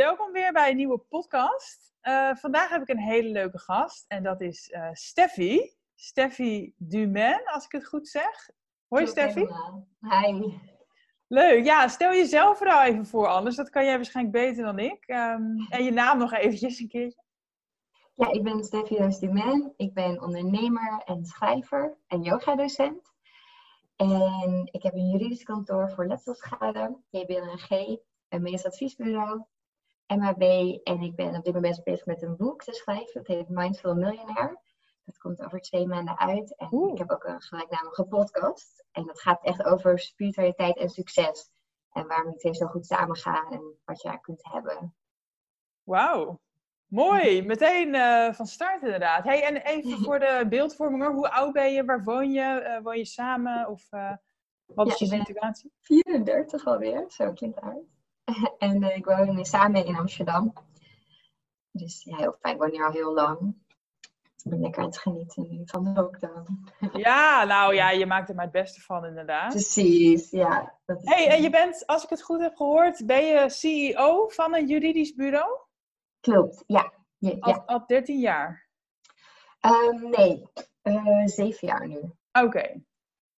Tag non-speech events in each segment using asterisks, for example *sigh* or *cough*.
Welkom weer bij een nieuwe podcast. Uh, vandaag heb ik een hele leuke gast en dat is uh, Steffi. Steffi Dumain, als ik het goed zeg. Hoi Steffi. Hi. Leuk. Ja, stel jezelf vooral even voor anders. Dat kan jij waarschijnlijk beter dan ik. Um, en je naam nog eventjes een keertje. Ja, ik ben Steffi Dumain. Ik ben ondernemer en schrijver en yogadocent. En ik heb een juridisch kantoor voor letselschade, JBLNG, een medisch adviesbureau MHB en ik ben op dit moment bezig met een boek te schrijven. Het heet Mindful Millionaire. Dat komt over twee maanden uit. En ik heb ook een gelijknamige podcast. En dat gaat echt over spiritualiteit en succes. En waarom die twee zo goed samengaan en wat je daar kunt hebben. Wauw, mooi. *laughs* Meteen uh, van start inderdaad. Hey, en even *laughs* voor de beeldvorming, hoe oud ben je? Waar woon je? Uh, woon je samen? Of uh, wat is je situatie? 34 alweer, zo klinkt uit. *laughs* en uh, ik woon samen in Amsterdam. Dus ja, heel fijn. Ik woon hier al heel lang. Ik ben lekker aan het genieten van de lockdown. *laughs* Ja, nou ja, je maakt er maar het beste van inderdaad. Precies, ja. Hey, en je bent, als ik het goed heb gehoord, ben je CEO van een juridisch bureau? Klopt, ja. ja, al, al 13 jaar? Um, nee, uh, zeven jaar nu. Oké.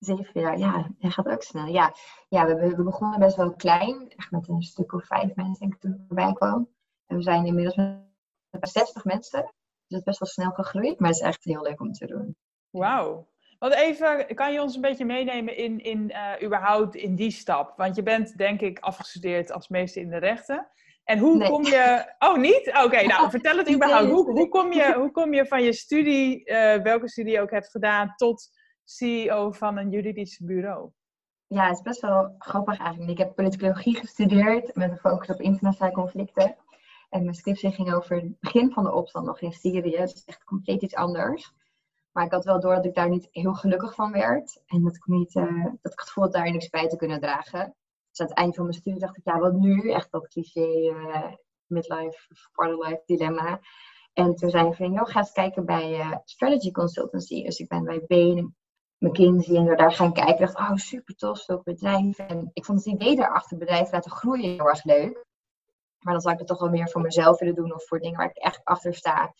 Zeven jaar, ja, hij gaat ook snel. Ja, ja we, we begonnen best wel klein, echt met een stuk of vijf mensen denk ik toen erbij kwam. En we zijn inmiddels met 60 mensen, dus het is best wel snel gegroeid, maar het is echt heel leuk om te doen. Wauw. Want even, kan je ons een beetje meenemen in, in uh, überhaupt in die stap? Want je bent denk ik afgestudeerd als meester in de rechten. En hoe nee. kom je... Oh, niet? Oké, okay, *laughs* nou vertel het überhaupt. Hoe, hoe, kom je, hoe kom je van je studie, uh, welke studie je ook hebt gedaan, tot CEO van een juridisch bureau? Ja, het is best wel grappig eigenlijk. Ik heb politicologie gestudeerd met een focus op internationale conflicten. En mijn scriptie ging over het begin van de opstand nog in Syrië. Dus echt compleet iets anders. Maar ik had wel door dat ik daar niet heel gelukkig van werd. En dat ik, niet, uh, dat ik het gevoel daar niks bij te kunnen dragen. Dus aan het eind van mijn studie dacht ik, ja, wat nu? Echt dat cliché uh, midlife, quarterlife dilemma. En toen zei ik van, joh, ga eens kijken bij uh, Strategy Consultancy. Dus ik ben bij Bain McKinsey en daar gaan kijken. Ik dacht, oh super tof, zo'n bedrijf. En ik vond het idee daarachter bedrijf laten groeien heel erg leuk. Maar dan zou ik het toch wel meer voor mezelf willen doen of voor dingen waar ik echt achter sta.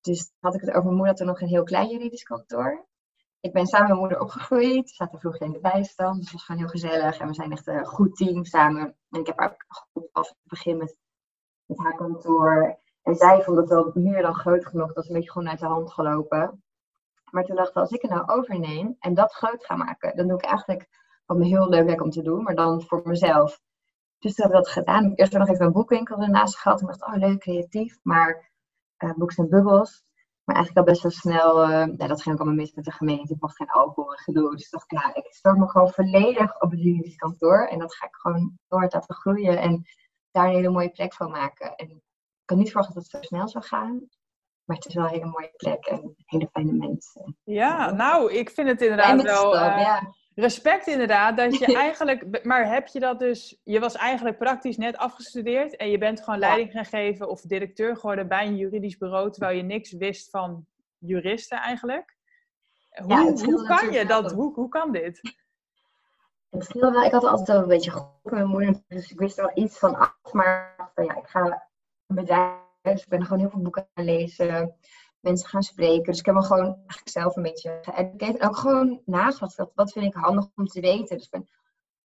Dus had ik het over mijn moeder, toen nog een heel klein juridisch kantoor. Ik ben samen met mijn moeder opgegroeid. We zaten vroeger in de bijstand, dus het was gewoon heel gezellig. En we zijn echt een goed team samen. En ik heb ook af het begin met, met haar kantoor. En zij vond het wel meer dan groot genoeg. Dat was een beetje gewoon uit de hand gelopen. Maar toen dacht ik, als ik het nou overneem en dat groot ga maken, dan doe ik eigenlijk wat me heel leuk lijkt om te doen, maar dan voor mezelf. Dus toen heb ik dat gedaan. Ik heb eerst nog even een boekwinkel ernaast gehad. En dacht, oh leuk, creatief. Maar uh, boeks en bubbels. Maar eigenlijk al best wel snel, ja, dat ging ook allemaal mis met de gemeente. Ik mocht geen alcohol en gedoe. Dus dacht ik, ja, ik start me gewoon volledig op het juridisch kantoor. En dat ga ik gewoon door laten groeien. En daar een hele mooie plek van maken. En ik kan niet verwachten dat het zo snel zou gaan. Maar het is wel een hele mooie plek en hele fijne mensen. Ja, nou, ik vind het inderdaad wel... Uh, ja. Respect inderdaad, dat je *laughs* eigenlijk... Maar heb je dat dus... Je was eigenlijk praktisch net afgestudeerd en je bent gewoon ja. leiding gaan geven of directeur geworden bij een juridisch bureau, terwijl je niks wist van juristen eigenlijk. Hoe, ja, hoe kan je dat? Hoe, hoe kan dit? *laughs* Het scheelde wel. Ik had altijd wel een beetje goed met mijn moeder, dus ik wist er wel iets van af. Maar ja, ik ga een bedrijf dus ik ben gewoon heel veel boeken gaan lezen, mensen gaan spreken. Dus ik heb me gewoon zelf een beetje geëducated. En ook gewoon nagedacht, wat, wat vind ik handig om te weten. Dus ik ben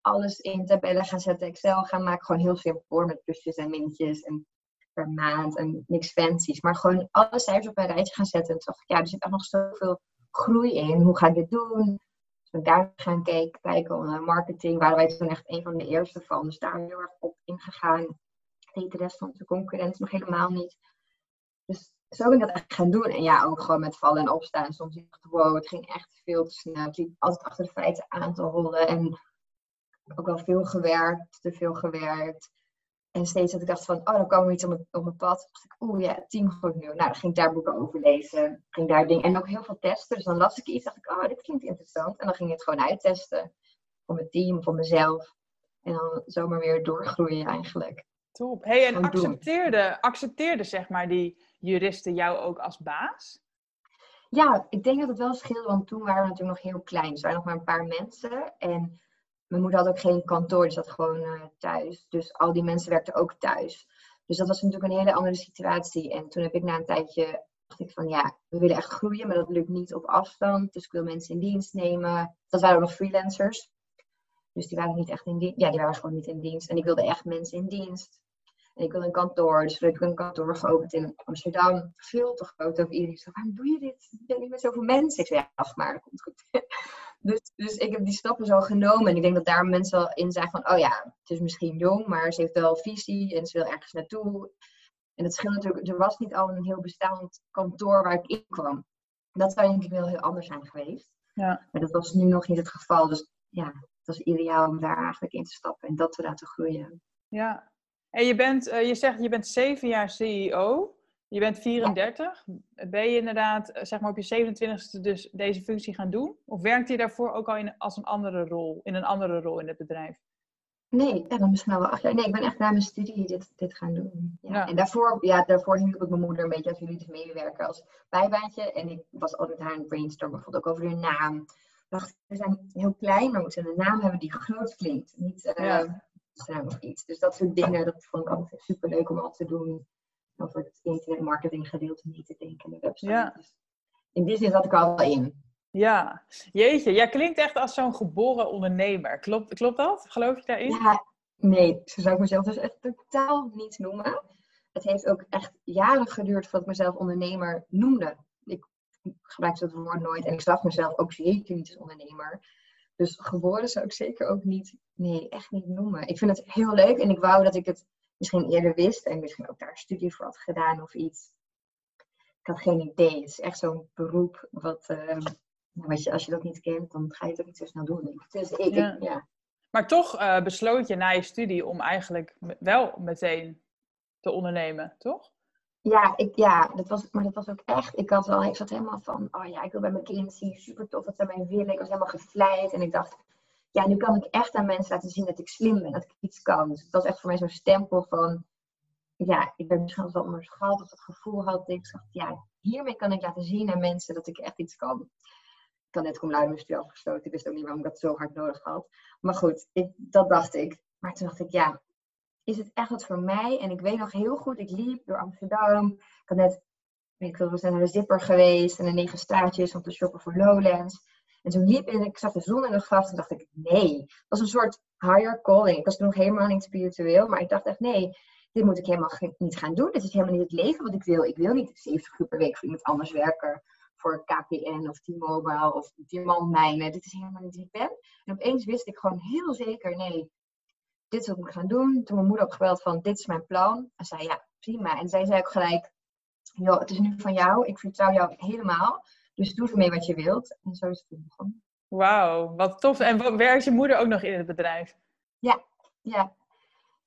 alles in tabellen gaan zetten, Excel gaan maken. Gewoon heel simpel voor met plusjes en mintjes en per maand en niks fancies. Maar gewoon alle cijfers op een rijtje gaan zetten. En toen dacht ik, ja, er zit echt nog zoveel groei in. Hoe ga ik dit doen? Dus daar gaan kijken, kijken naar marketing. Waren wij toen echt een van de eerste van. Dus daar heel erg op ingegaan deed de rest van de concurrentie nog helemaal niet. Dus zo ben ik dat echt gaan doen. En ja, ook gewoon met vallen en opstaan. Soms dacht ik, wow, het ging echt veel te snel. Het liep altijd achter de feiten aan te rollen. En ook wel veel gewerkt, te veel gewerkt. En steeds dat ik dacht van, oh, dan kwam er iets op mijn, op mijn pad. dacht ik, oeh ja, teamgroep nu. Nou, dan ging ik daar boeken over lezen. Ging daar dingen, en ook heel veel testen. Dus dan las ik iets, dacht ik, oh, dit klinkt interessant. En dan ging ik het gewoon uittesten. Voor mijn team, voor mezelf. En dan zomaar weer doorgroeien eigenlijk. Top. Hey, en accepteerde, accepteerde zeg maar die juristen jou ook als baas? Ja, ik denk dat het wel scheelde, want toen waren we natuurlijk nog heel klein. Dus er waren nog maar een paar mensen. En mijn moeder had ook geen kantoor, die zat gewoon uh, thuis. Dus al die mensen werkten ook thuis. Dus dat was natuurlijk een hele andere situatie. En toen heb ik na een tijdje, dacht ik van ja, we willen echt groeien, maar dat lukt niet op afstand. Dus ik wil mensen in dienst nemen. Dat waren ook nog freelancers. Dus die waren niet echt in dienst. Ja, die waren gewoon niet in dienst. En ik wilde echt mensen in dienst. En ik wilde een kantoor. Dus toen heb ik een kantoor geopend in Amsterdam. Veel te groot over iedereen. zei, waarom doe je dit? Ik ben niet met zoveel mensen. Ik zei, ja, wacht maar, dat komt goed. *laughs* dus, dus ik heb die stappen zo genomen. En ik denk dat daar mensen wel in zijn van, oh ja, het is misschien jong, maar ze heeft wel visie en ze wil ergens naartoe. En het scheelt natuurlijk, er was niet al een heel bestaand kantoor waar ik in kwam. Dat zou denk ik wel heel anders zijn geweest. Ja. Maar dat was nu nog niet het geval. Dus ja, het was ideaal om daar eigenlijk in te stappen en dat te laten groeien. Ja, en je, bent, uh, je zegt je bent zeven jaar CEO. Je bent 34. Ben je inderdaad, eh, zeg maar, op je 27e dus deze functie gaan doen? Of werkt je daarvoor ook al in, als een andere rol, in een andere rol in het bedrijf? Nee, ja, dan misschien wel acht jaar. Nee, ik ben echt na mijn studie dit, dit gaan doen. Ja. En daarvoor, ja, daarvoor hielp ik mijn moeder een beetje als jullie dus meewerken als bijbaantje. En ik was altijd haar een brainstorm, bijvoorbeeld ook over de naam. Ik dacht, we zijn heel klein, maar moeten een naam hebben die groot klinkt. Niet uh, iets. Dus dat soort dingen, dat vond ik altijd super leuk om al te doen over het internetmarketing gedeelte niet te denken in de website. Ja. Dus in die zin zat ik al wel in. Ja, jeetje, jij klinkt echt als zo'n geboren ondernemer. Klopt, klopt dat? Geloof je daarin? Ja, nee, zo zou ik mezelf dus echt totaal niet noemen. Het heeft ook echt jaren geduurd voordat ik mezelf ondernemer noemde. Ik gebruikte dat woord nooit en ik zag mezelf ook zeker niet als ondernemer. Dus geboren zou ik zeker ook niet, nee, echt niet noemen. Ik vind het heel leuk en ik wou dat ik het misschien eerder wist en misschien ook daar studie voor had gedaan of iets. Ik had geen idee. Het is echt zo'n beroep wat, uh, wat je, als je dat niet kent, dan ga je het ook niet zo snel doen. Dus ik, ja. ja. Maar toch uh, besloot je na je studie om eigenlijk wel meteen te ondernemen, toch? Ja, ik, ja dat was, maar dat was ook echt. Ik, had wel, ik zat helemaal van, oh ja, ik wil bij mijn kind zien, super tof dat ze mij willen. Ik was helemaal gevleid en ik dacht, ja, nu kan ik echt aan mensen laten zien dat ik slim ben, dat ik iets kan. Dus het was echt voor mij zo'n stempel van, ja, ik ben misschien wel onderschat of dat gevoel had. Ik dacht, ja, hiermee kan ik laten zien aan mensen dat ik echt iets kan. Ik had net cum mijn studie afgesloten. Ik wist ook niet waarom ik dat zo hard nodig had. Maar goed, ik, dat dacht ik. Maar toen dacht ik, ja, is het echt wat voor mij? En ik weet nog heel goed, ik liep door Amsterdam. Ik had net, ik zijn naar de Zipper geweest en de negen straatjes om te shoppen voor Lowlands. En toen liep en ik zag de zon in de gracht en dacht ik, nee. Dat was een soort higher calling. Ik was toen nog helemaal niet spiritueel, maar ik dacht echt, nee, dit moet ik helemaal niet gaan doen. Dit is helemaal niet het leven wat ik wil. Ik wil niet 70 uur per week voor iemand anders werken. Voor KPN of T-Mobile of Diamant Mijnen. Dit is helemaal niet wie ik ben. En opeens wist ik gewoon heel zeker, nee, dit is wat ik moet gaan doen. Toen mijn moeder opgebeld van, dit is mijn plan. En zei, ja, prima. En zij zei ook gelijk, joh, het is nu van jou. Ik vertrouw jou helemaal. Dus doe ermee wat je wilt. En zo is het begonnen. Wauw, wat tof. En werkt je moeder ook nog in het bedrijf? Ja, ja.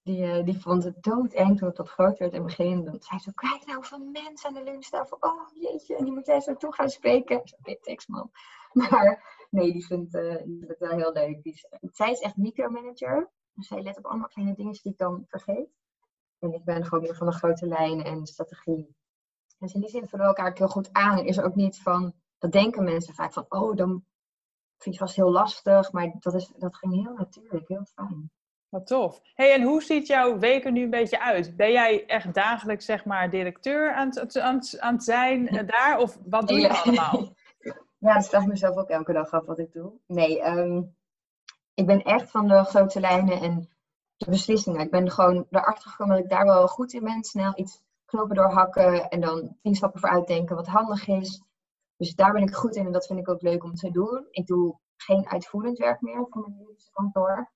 Die, uh, die vond het doodeng toen het wat groter werd in het begin. Dan zei ze, kijk nou van mensen aan de lunchtafel. Oh jeetje, en die moet jij zo toe gaan spreken. Thanks man. *laughs* Maar nee, die vindt, uh, die vindt het wel heel leuk. Die zij is echt micromanager. Dus zij let op allemaal kleine dingen die ik dan vergeet. En ik ben gewoon meer van de grote lijnen en strategie. Dus in die zin vullen we elkaar heel goed aan. En is er ook niet van, dat denken mensen vaak van, oh, dan vind je vast heel lastig. Maar dat, is, dat ging heel natuurlijk, heel fijn. Wat tof. hey, en hoe ziet jouw week er nu een beetje uit? Ben jij echt dagelijks, zeg maar, directeur aan het, aan aan het zijn eh, *laughs* daar? Of wat doe je allemaal? *laughs* Ja, dat vraag ik mezelf ook elke dag af wat ik doe. Nee, um, ik ben echt van de grote lijnen en de beslissingen. Ik ben gewoon erachter gekomen dat ik daar wel goed in ben. Snel iets knopen doorhakken en dan tien stappen voor uitdenken wat handig is. Dus daar ben ik goed in en dat vind ik ook leuk om te doen. Ik doe geen uitvoerend werk meer voor mijn juridische kantoor.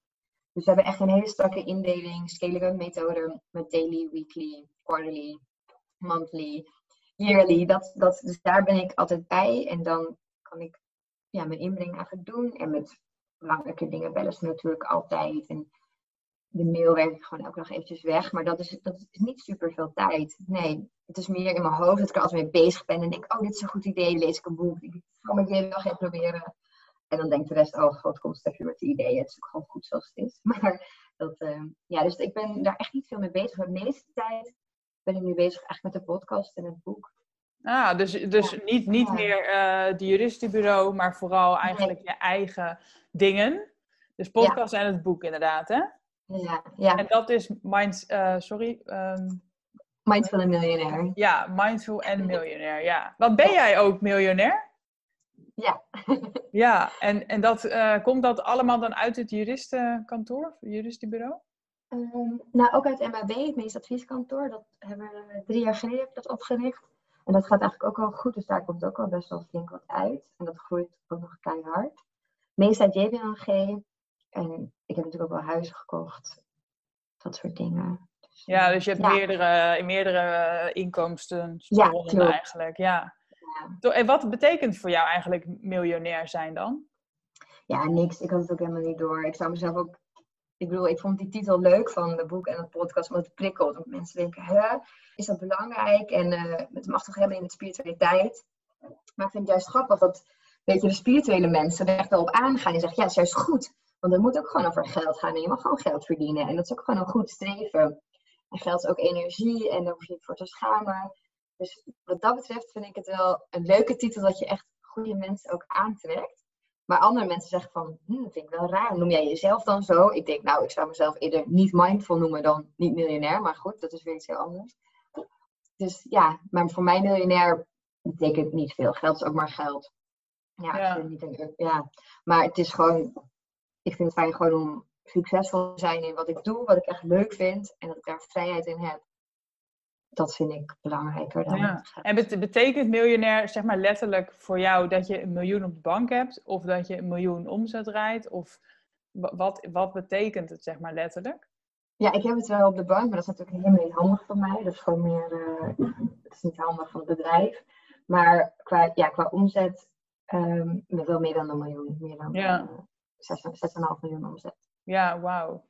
Dus we hebben echt een hele strakke indeling, scalable methode met daily, weekly, quarterly, monthly, yearly. Dat, dat, dus daar ben ik altijd bij en dan kan ik ja, mijn inbreng eigenlijk doen. En met belangrijke dingen bellen ze natuurlijk altijd. En de mail werk ik gewoon elke dag eventjes weg. Maar dat is, dat is niet super veel tijd. Nee, het is meer in mijn hoofd dat ik er altijd mee bezig ben. En denk, oh, dit is een goed idee. Lees ik een boek. Ik ga met je wel gaan proberen. En dan denkt de rest, oh god, komt Steffi met de ideeën. Het is ook gewoon goed zoals het is. *laughs* Maar dat, uh, ja, dus ik ben daar echt niet veel mee bezig. De meeste tijd ben ik nu bezig eigenlijk met de podcast en het boek. Ah, dus, dus niet, niet meer uh, de juristenbureau, maar vooral eigenlijk je eigen dingen. Dus podcast en het boek inderdaad, hè? Ja, ja. En dat is Mind, uh, sorry. Um... Mindful en miljonair. Ja, Mindful en miljonair, ja. Wat ben jij ook miljonair? Ja. *laughs* ja, en, en dat, uh, komt dat allemaal dan uit het juristenkantoor, juristenbureau? Um, nou, ook uit MAB, het meest advieskantoor. Dat hebben we drie jaar geleden heb ik dat opgericht. En dat gaat eigenlijk ook wel goed, dus daar komt ook al best wel flink wat uit. En dat groeit ook nog keihard. Meest uit JBNG. En ik heb natuurlijk ook wel huizen gekocht. Dat soort dingen. Dus, ja, dus je hebt meerdere, meerdere inkomsten ja, eigenlijk. Ja. ja. En wat betekent voor jou eigenlijk miljonair zijn dan? Ja, niks. Ik had het ook helemaal niet door. Ik zou mezelf ook ik bedoel, ik vond die titel leuk van het boek en het podcast, omdat het prikkelt. Want mensen denken, hè, is dat belangrijk? En uh, het mag toch hebben in de spiritualiteit? Maar ik vind het juist grappig dat, weet je, de spirituele mensen er echt wel op aangaan. Die zeggen, ja, is juist goed. Want het moet ook gewoon over geld gaan. En je mag gewoon geld verdienen. En dat is ook gewoon een goed streven. En geld is ook energie en daar hoef je niet voor te schamen. Dus wat dat betreft vind ik het wel een leuke titel dat je echt goede mensen ook aantrekt. Maar andere mensen zeggen van, hm, dat vind ik wel raar. Noem jij jezelf dan zo? Ik denk, nou, ik zou mezelf eerder niet mindful noemen dan niet miljonair. Maar goed, dat is weer iets heel anders. Dus ja, maar voor mij miljonair betekent niet veel. Geld is ook maar geld. Ja, ja. Ik niet een, ja. maar het is gewoon, ik vind het fijn gewoon om succesvol te zijn in wat ik doe, wat ik echt leuk vind. En dat ik daar vrijheid in heb dat vind ik belangrijker dan. Ja. En betekent miljonair, zeg maar letterlijk voor jou dat je een miljoen op de bank hebt, of dat je een miljoen omzet rijdt? Of wat, wat betekent het, zeg maar letterlijk? Ja, ik heb het wel op de bank, maar dat is natuurlijk helemaal niet handig voor mij. Dat is gewoon meer, uh, het is niet handig van het bedrijf. Maar qua, ja, qua omzet um, wel meer dan een miljoen, meer dan ja. uh, 6,5 miljoen omzet. Ja, wauw.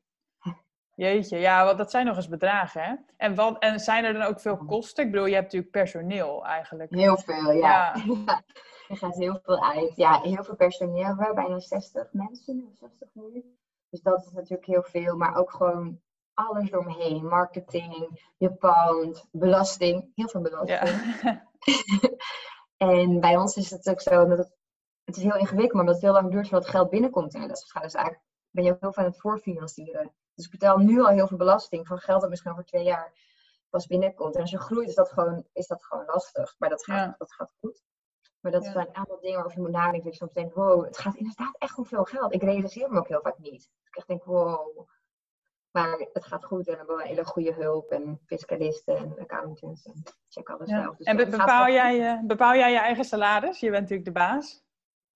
Jeetje, ja, want dat zijn nog eens bedragen, hè? En, wat, en zijn er dan ook veel kosten? Ik bedoel, je hebt natuurlijk personeel eigenlijk. Heel veel, ja. ja. *laughs* er gaat heel veel uit. Ja, heel veel personeel. We bijna 60 mensen, 60 nu. Dus dat is natuurlijk heel veel. Maar ook gewoon alles eromheen. Marketing, je pound, belasting. Heel veel belasting. Ja. *laughs* en bij ons is het ook zo dat het, het is heel ingewikkeld, maar omdat het heel lang duurt voordat het geld binnenkomt. En dat is, dus eigenlijk ben je ook heel veel aan het voorfinancieren. Dus ik betaal nu al heel veel belasting voor geld dat misschien over twee jaar pas binnenkomt. En als je groeit, is dat gewoon, is dat gewoon lastig. Maar dat gaat, dat gaat goed. Maar dat zijn een aantal dingen waarvan je moet nadenken. Dat je soms denkt, wow, het gaat inderdaad echt om veel geld. Ik realiseer me ook heel vaak niet. Ik echt denk, wow. Maar het gaat goed en we hebben een hele goede hulp en fiscalisten en accountants. En check alles ja. zelf. Dus en bepaal jij, bepaal jij je eigen salaris? Je bent natuurlijk de baas.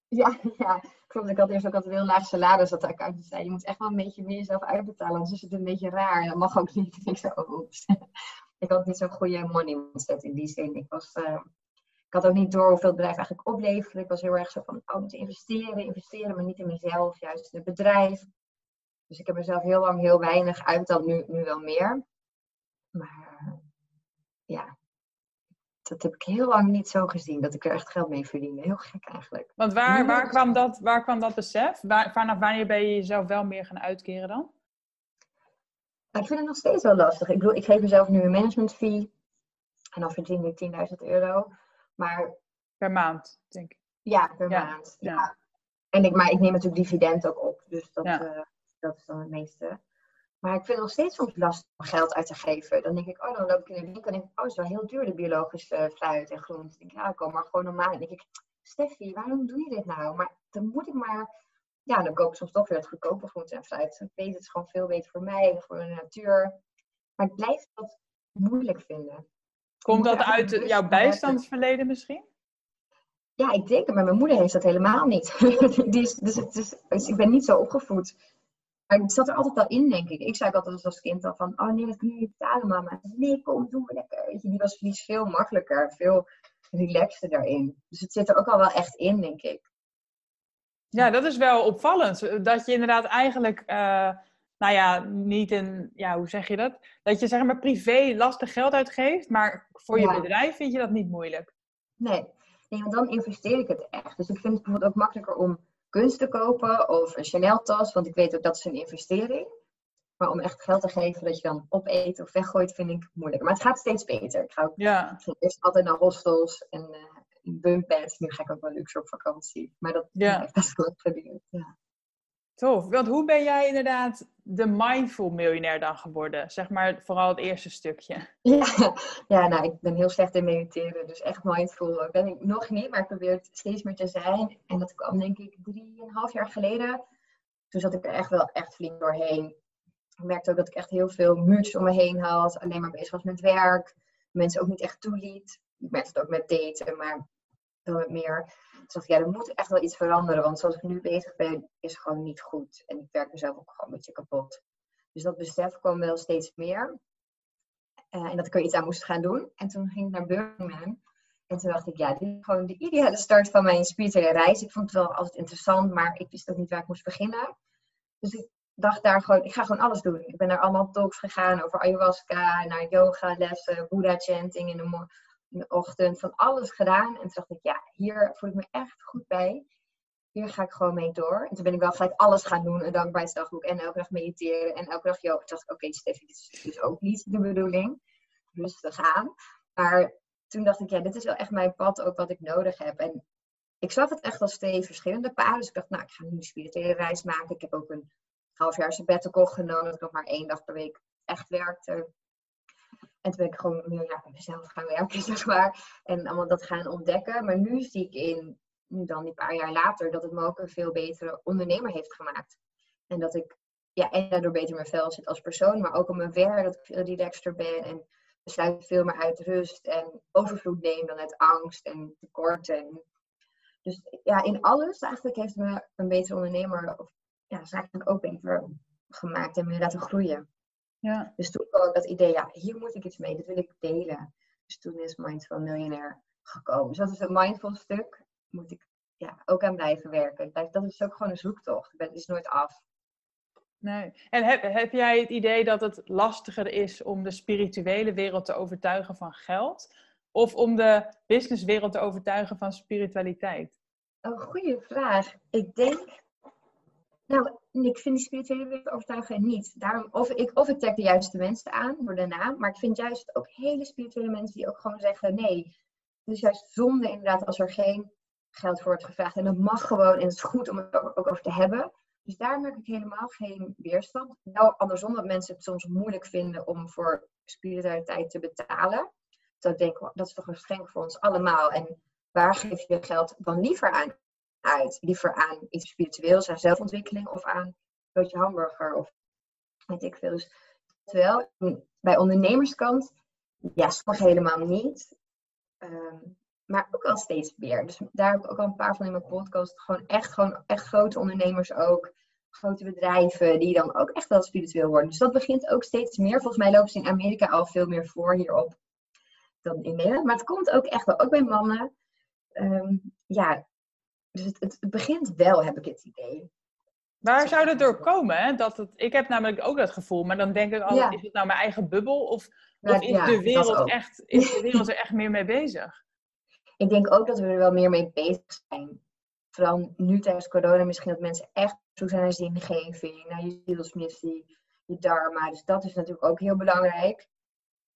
Ja, *laughs* ja, klopt. Ik had eerst ook altijd heel laag salaris. Dat de accountant zei, je moet echt wel een beetje meer jezelf uitbetalen. Anders is het een beetje raar. Dat mag ook niet. *laughs* Ik zo, *laughs* Ik had niet zo'n goede money mindset in die zin. Ik, was, uh, ik had ook niet door hoeveel het bedrijf eigenlijk opleverde. Ik was heel erg zo van, oh, moet investeren, investeren, maar niet in mezelf, juist in het bedrijf. Dus ik heb mezelf heel lang heel weinig uitbetaald, nu, nu wel meer. Maar uh, ja, dat heb ik heel lang niet zo gezien, dat ik er echt geld mee verdiende. Heel gek eigenlijk. Want waar, waar, kwam, dat, waar kwam dat besef? Waar, vanaf wanneer ben je jezelf wel meer gaan uitkeren dan? Ik vind het nog steeds wel lastig. Ik bedoel, ik geef mezelf nu een management fee. En dan verdien ik 10.000 euro. Maar... Per maand, denk ik. Ja, per maand. Ja. En ik, maar ik neem natuurlijk dividend ook op. Dus dat, uh, dat is dan het meeste. Maar ik vind het nog steeds soms lastig om geld uit te geven. Dan denk ik, oh, dan loop ik in de winkel en denk ik, oh, het is wel heel duur, de biologische uh, fruit en groente. Dan denk ik, ja, ik kom maar gewoon normaal. Dan denk ik, Steffi, waarom doe je dit nou? Maar dan moet ik maar, ja, dan koop ik soms toch weer het goedkope groente en fruit. Ik weet, het is gewoon veel beter voor mij en voor de natuur. Maar ik blijf dat moeilijk vinden. Komt dat uit jouw bijstandsverleden misschien? Ja, ik denk het, maar mijn moeder heeft dat helemaal niet. *laughs* Die is, dus, het is, dus ik ben niet zo opgevoed maar het zat er altijd al in, denk ik. Ik zei altijd als kind al van, oh nee, dat kun je niet betalen, mama. Nee, kom, doe maar lekker. Weet je, die was die veel makkelijker, veel relaxter daarin. Dus het zit er ook al wel echt in, denk ik. Ja, dat is wel opvallend. Dat je inderdaad eigenlijk uh, nou ja, niet een, ja, hoe zeg je dat? Dat je zeg maar privé lastig geld uitgeeft, maar voor je bedrijf vind je dat niet moeilijk. Nee. nee, want dan investeer ik het echt. Dus ik vind het bijvoorbeeld ook makkelijker om kunst te kopen of een Chanel-tas, want ik weet ook dat is een investering. Maar om echt geld te geven dat je dan opeet of weggooit, vind ik moeilijk. Maar het gaat steeds beter. Ik ga ook ja. eerst altijd naar hostels en uh, bunkbeds. Nu ga ik ook wel luxe op vakantie. Maar dat ja. heeft best wel geduurd. Ja. Tof. Want hoe ben jij inderdaad de mindful miljonair dan geworden? Zeg maar vooral het eerste stukje. *laughs* Ja, ja nou, ik ben heel slecht in mediteren. Dus echt mindful ben ik nog niet. Maar ik probeer het steeds meer te zijn. En dat kwam denk ik drieënhalf jaar geleden. Toen zat ik er echt wel echt flink doorheen. Ik merkte ook dat ik echt heel veel muurtjes om me heen had. Alleen maar bezig was met werk. Mensen ook niet echt toeliet. Ik merkte het ook met daten, maar met meer. Dus ja, er moet echt wel iets veranderen. Want zoals ik nu bezig ben, is gewoon niet goed. En ik werk mezelf ook gewoon een beetje kapot. Dus dat besef kwam wel steeds meer. Uh, en dat ik er iets aan moest gaan doen. En toen ging ik naar Birmingham. En toen dacht ik, ja, dit is gewoon de ideale start van mijn spirituele reis. Ik vond het wel altijd interessant, maar ik wist ook niet waar ik moest beginnen. Dus ik dacht daar gewoon, ik ga gewoon alles doen. Ik ben naar allemaal talks gegaan over ayahuasca, naar yoga lessen, Buddha chanting in de, in de ochtend, van alles gedaan. En toen dacht ik, ja, hier voel ik me echt goed bij. Hier ga ik gewoon mee door. En toen ben ik wel gelijk alles gaan doen, een dankbaarheidsdagboek en elke dag mediteren en elke dag yoga. Toen dacht ik, oké, Steffi, dit is dus ook niet de bedoeling. Rustig aan. Maar toen dacht ik, ja, dit is wel echt mijn pad, ook wat ik nodig heb. En ik zag het echt als twee verschillende paden. Dus ik dacht, nou, ik ga nu een spirituele reis maken. Ik heb ook een half jaar sabbatical genomen, dat ik nog maar één dag per week echt werkte. En toen ben ik gewoon meer ja, mezelf gaan werken, *laughs* zeg maar. En allemaal dat gaan ontdekken. Maar nu zie ik in, nu dan die paar jaar later, dat het me ook een veel betere ondernemer heeft gemaakt. En dat ik, ja, en daardoor beter in mijn vel zit als persoon, maar ook op mijn werk, dat ik veel relaxter ben. En besluit veel meer uit rust en overvloed neem dan uit angst en tekort. En, dus ja, in alles eigenlijk heeft me een betere ondernemer, of ja, zakelijk ook beter gemaakt en meer laten groeien. Ja. Dus toen kwam dat idee, ja, hier moet ik iets mee, dat wil ik delen. Dus toen is Mindful Millionaire gekomen. Dus dat is een mindful stuk, moet ik ja, ook aan blijven werken. Dat is ook gewoon een zoektocht, het is nooit af. Nee. En heb, heb jij het idee dat het lastiger is om de spirituele wereld te overtuigen van geld? Of om de businesswereld te overtuigen van spiritualiteit? Een goede vraag. Ik denk nou, ik vind die spirituele overtuigen niet. Daarom, of, ik, of ik trek de juiste mensen aan voor de naam, maar ik vind juist ook hele spirituele mensen die ook gewoon zeggen: nee, is juist zonde inderdaad als er geen geld voor wordt gevraagd. En dat mag gewoon en het is goed om het ook over te hebben. Dus daar merk ik helemaal geen weerstand. Wel andersom dat mensen het soms moeilijk vinden om voor spiritualiteit te betalen. Dat denk dat is toch een geschenk voor ons allemaal. En waar geef je geld dan liever aan? Uit. Liever aan iets spiritueels, aan zelfontwikkeling of aan broodje hamburger of weet ik veel. Dus wel, bij ondernemerskant, ja, sommige helemaal niet. Ehm, maar ook al steeds meer. Dus daar heb ik ook al een paar van in mijn podcast. Gewoon echt, gewoon echt grote ondernemers ook. Grote bedrijven die dan ook echt wel spiritueel worden. Dus dat begint ook steeds meer. Volgens mij lopen ze in Amerika al veel meer voor hierop dan in Nederland. Maar het komt ook echt wel, ook bij mannen. Ehm, ja, dus het, het, begint wel, heb ik het idee. Waar zou dat door komen? Hè? Dat het, ik heb namelijk ook dat gevoel, maar dan denk ik altijd, is het nou mijn eigen bubbel? Of, of is, de wereld echt, is de *laughs* wereld er echt meer mee bezig? Ik denk ook dat we er wel meer mee bezig zijn. Vooral nu tijdens corona misschien dat mensen echt zoeken zijn naar zingeving, naar je zielsmissie, je dharma. Dus dat is natuurlijk ook heel belangrijk.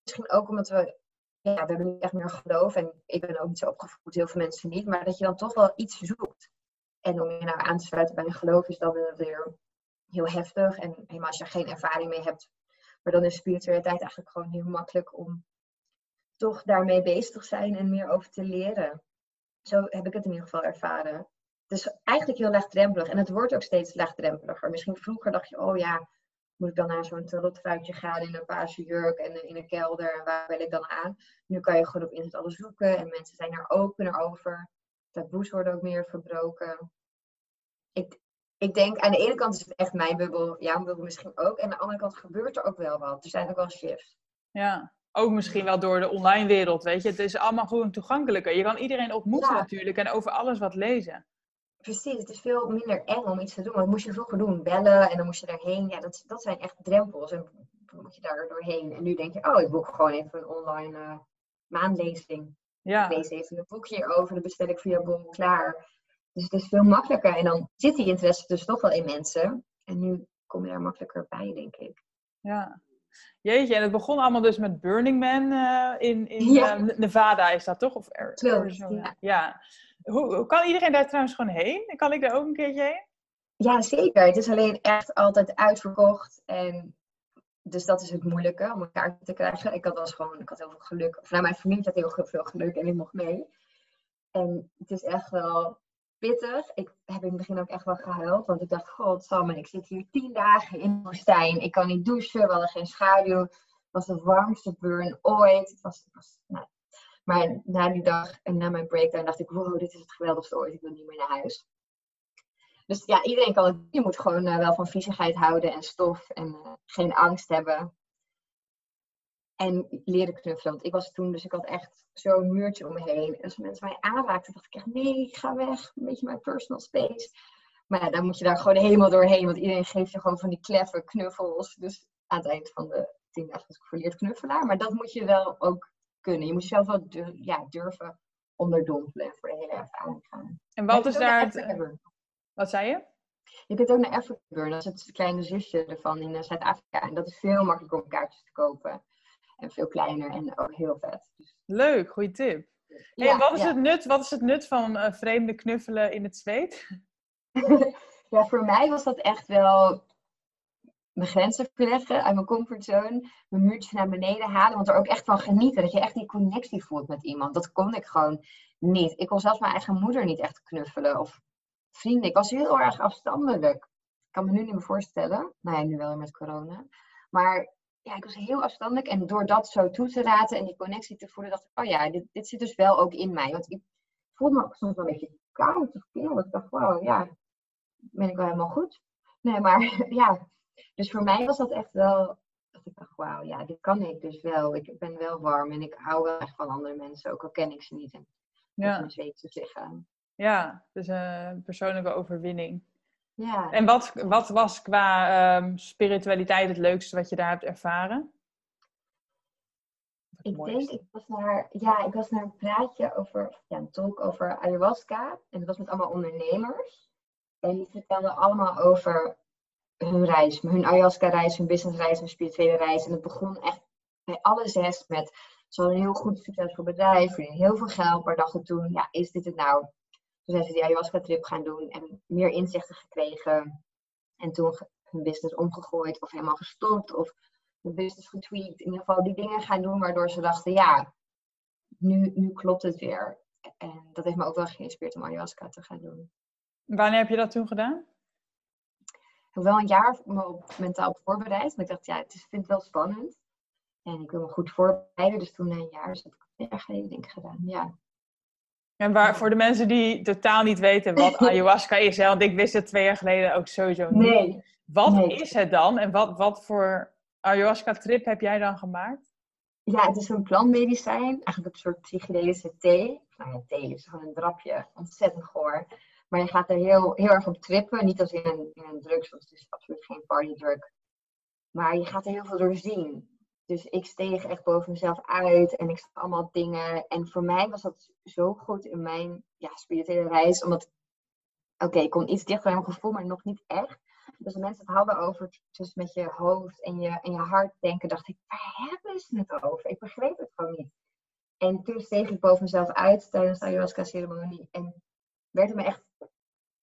Misschien ook omdat we ja, we hebben niet echt meer geloof. En ik ben ook niet zo opgevoed, heel veel mensen niet. Maar dat je dan toch wel iets zoekt. En om je nou aan te sluiten bij een geloof is dan weer heel heftig. En helemaal als je er geen ervaring mee hebt. Maar dan is spiritualiteit eigenlijk gewoon heel makkelijk om toch daarmee bezig te zijn en meer over te leren. Zo heb ik het in ieder geval ervaren. Het is eigenlijk heel laagdrempelig. En het wordt ook steeds laagdrempeliger. Misschien vroeger dacht je, oh ja, moet ik dan naar zo'n tarotvrouwtje gaan in een paarse jurk en in een kelder en waar wil ik dan aan? Nu kan je gewoon op internet alles zoeken en mensen zijn er opener over. Taboes worden ook meer verbroken. Ik, ik denk aan de ene kant is het echt mijn bubbel, jouw bubbel misschien ook. En aan de andere kant gebeurt er ook wel wat. Er zijn ook wel shifts. Ja, ook misschien wel door de online wereld, weet je. Het is allemaal gewoon toegankelijker. Je kan iedereen ontmoeten natuurlijk en over alles wat lezen. Precies, het is veel minder eng om iets te doen. Want moest je vroeger doen, bellen en dan moest je daarheen. Ja, dat, dat zijn echt drempels. En dan moet je daar doorheen. En nu denk je, oh, ik boek gewoon even een online uh, maandlezing. Ja. Ik lees even een boek hierover, dan bestel ik via Bom klaar. Dus het is veel makkelijker. En dan zit die interesse dus toch wel in mensen. En nu kom je daar makkelijker bij, denk ik. Ja. Jeetje, en het begon allemaal dus met Burning Man uh, in, in ja. uh, Nevada, is dat toch? Of Arizona? Ja. ja. Hoe, kan iedereen daar trouwens gewoon heen? Kan ik daar ook een keertje heen? Ja, zeker. Het is alleen echt altijd uitverkocht. En dus dat is het moeilijke om een kaart te krijgen. Ik had was gewoon, ik had heel veel geluk. Of nou, mijn familie had heel veel geluk en ik mocht mee. En het is echt wel pittig. Ik heb in het begin ook echt wel gehuild. Want ik dacht, god Sam, ik zit hier tien dagen in de woestijn. Ik kan niet douchen, we hadden geen schaduw. Het was de warmste burn ooit. Het was, was nou. Maar na die dag en na mijn breakdown dacht ik, wow, dit is het geweldigste ooit. Ik wil niet meer naar huis. Dus ja, iedereen kan het. Je moet gewoon uh, wel van viezigheid houden en stof en uh, geen angst hebben. En leren knuffelen. Want ik was toen, dus ik had echt zo'n muurtje om me heen. En als mensen mij aanraakten, dacht ik echt, nee, ga weg. Een beetje mijn personal space. Maar ja, dan moet je daar gewoon helemaal doorheen. Want iedereen geeft je gewoon van die kleffe knuffels. Dus aan het eind van de tien dagen was ik verleerd knuffelaar. Maar dat moet je wel ook kunnen. Je moet jezelf wel ja, durven onderdompelen en voor de hele ervaring gaan. En wat is daar het... Wat zei je? Je kunt ook naar Africa Burn, dat is het kleine zusje ervan in eh, Zuid-Afrika. En dat is veel makkelijker om kaartjes te kopen. En veel kleiner en ook heel vet. Dus... Leuk, goede tip. Ja, wat, is het nut, wat is het nut van uh, vreemde knuffelen in het zweet? *laughs* ja, voor mij was dat echt wel mijn grenzen verleggen uit mijn comfortzone. Mijn muurtje naar beneden halen. Want er ook echt van genieten. Dat je echt die connectie voelt met iemand. Dat kon ik gewoon niet. Ik kon zelfs mijn eigen moeder niet echt knuffelen. Of vrienden. Ik was heel erg afstandelijk. Ik kan me nu niet meer voorstellen. Nou ja, nu wel met corona. Maar ja, ik was heel afstandelijk. En door dat zo toe te laten en die connectie te voelen, dacht ik, oh ja, dit, dit zit dus wel ook in mij. Want ik voelde me soms wel een beetje koud of kil. Ik dacht, wow, ja, ben ik wel helemaal goed? Nee, maar *laughs* ja. Dus voor mij was dat echt wel, dat ik dacht, wauw, ja, dit kan ik dus wel. Ik ben wel warm en ik hou wel echt van andere mensen, ook al ken ik ze niet. En ja. mijn zweet te zeggen. Ja, dus een persoonlijke overwinning. Ja. En wat, wat was qua um, spiritualiteit het leukste wat je daar hebt ervaren? Ik denk, ik was, naar, ja, ik was naar een praatje over, ja, een talk over ayahuasca. En dat was met allemaal ondernemers. En die vertelden allemaal over hun reis, hun ayahuasca-reis, hun businessreis, hun spirituele reis. En het begon echt bij alle zes met, zo'n heel goed succesvol bedrijf, heel veel geld, maar dachten toen, ja, is dit het nou? Toen zijn ze die ayahuasca-trip gaan doen en meer inzichten gekregen. En toen hun business omgegooid of helemaal gestopt of hun business getweakt. In ieder geval die dingen gaan doen waardoor ze dachten, ja, nu, nu klopt het weer. En dat heeft me ook wel geïnspireerd om ayahuasca te gaan doen. Wanneer heb je dat toen gedaan? Ik heb wel een jaar me op, mentaal voorbereid. Maar ik dacht, ja, het is, vind het wel spannend. En ik wil me goed voorbereiden. Dus toen na een jaar, heb ik geleden denk gedaan. Ja. En waar, voor de mensen die totaal niet weten wat *laughs* ayahuasca is, hè, want ik wist het twee jaar geleden ook sowieso niet. Nee. Wat is het dan en wat, wat voor ayahuasca-trip heb jij dan gemaakt? Ja, het is een plantmedicijn, eigenlijk een soort psychedelische thee. Nou ja, thee is gewoon een drapje, ontzettend goor. Maar je gaat er heel, heel erg op trippen, niet als in een, in een drugs, want het is absoluut geen partydrug. Maar je gaat er heel veel door zien. Dus ik steeg echt boven mezelf uit en ik zag allemaal dingen. En voor mij was dat zo goed in mijn ja, spirituele reis. Omdat, oké, ik kon iets dichter bij mijn gevoel, maar nog niet echt. Dus mensen het hadden over dus met je hoofd en je, en je hart denken, dacht ik, waar hebben ze het over? Ik begreep het gewoon niet. En toen steeg ik boven mezelf uit tijdens de ayahuasca-ceremonie. En werd me echt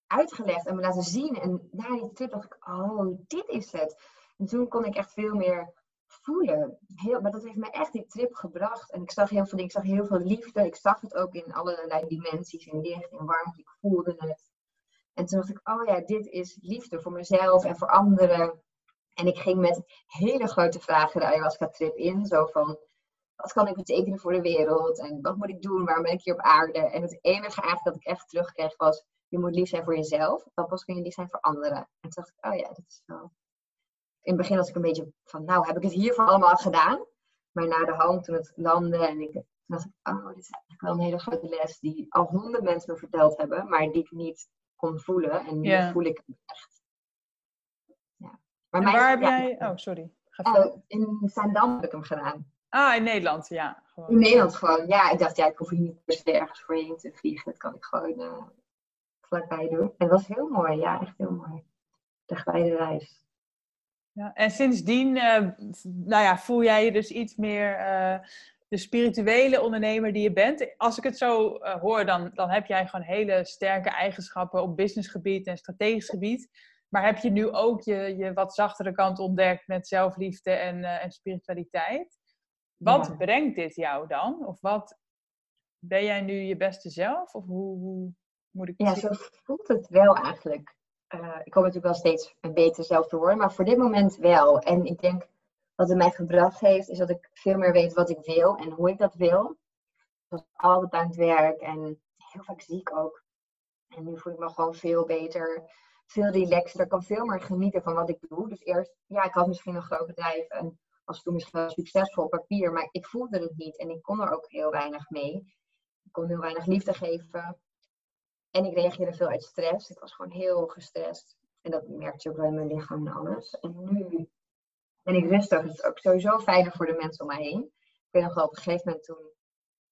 uitgelegd en me laten zien. En na die trip dacht ik, oh, dit is het. En toen kon ik echt veel meer voelen. Heel, maar dat heeft me echt die trip gebracht. En ik zag heel veel dingen. Ik zag heel veel liefde. Ik zag het ook in allerlei dimensies. In licht, in warmte. Ik voelde het. En toen dacht ik, oh ja, dit is liefde voor mezelf en voor anderen. En ik ging met hele grote vragen de ayahuasca-trip in. Zo van, wat kan ik betekenen voor de wereld? En wat moet ik doen? Waarom ben ik hier op aarde? En het enige eigenlijk dat ik echt terugkreeg was, je moet lief zijn voor jezelf. Dan pas kun je lief zijn voor anderen. En toen dacht ik, oh ja, dat is wel in het begin was ik een beetje van, nou, heb ik het hiervoor allemaal gedaan? Maar na de hand, toen het landde en ik dacht ik, oh, dit is eigenlijk wel een hele grote les die al honderd mensen me verteld hebben, maar die ik niet kon voelen. En nu voel ik echt. Ja. Maar waar heb jij... Oh, sorry. Oh, in Zaandam heb ik hem gedaan. Ah, in Nederland, ja. Gewoon. In Nederland gewoon, ja. Ik dacht, ja, ik hoef hier niet per se ergens voorheen te vliegen. Dat kan ik gewoon uh, vlakbij doen. En het was heel mooi, ja, echt heel mooi. De geleide reis. Ja, en sindsdien, uh, nou ja, voel jij je dus iets meer uh, de spirituele ondernemer die je bent. Als ik het zo hoor, dan, dan heb jij gewoon hele sterke eigenschappen op businessgebied en strategisch gebied. Maar heb je nu ook je, je wat zachtere kant ontdekt met zelfliefde en, en spiritualiteit? Wat brengt dit jou dan? Of wat ben jij nu je beste zelf? Of hoe, hoe moet ik Ja, zo voelt het wel eigenlijk. Uh, ik hoop natuurlijk wel steeds een beter zelf te worden, maar voor dit moment wel. En ik denk wat het mij gebracht heeft, is dat ik veel meer weet wat ik wil en hoe ik dat wil. Ik was altijd aan het werk en heel vaak ziek ook. En nu voel ik me gewoon veel beter, veel relaxter. Ik kan veel meer genieten van wat ik doe. Dus eerst, ja, ik had misschien een groot bedrijf en was toen misschien wel succesvol op papier, maar ik voelde het niet en ik kon er ook heel weinig mee. Ik kon heel weinig liefde geven. En ik reageerde veel uit stress. Ik was gewoon heel gestrest. En dat merkte je ook wel in mijn lichaam en alles. En nu ben ik rustig. Het is ook sowieso fijner voor de mensen om mij heen. Ik weet nog wel op een gegeven moment toen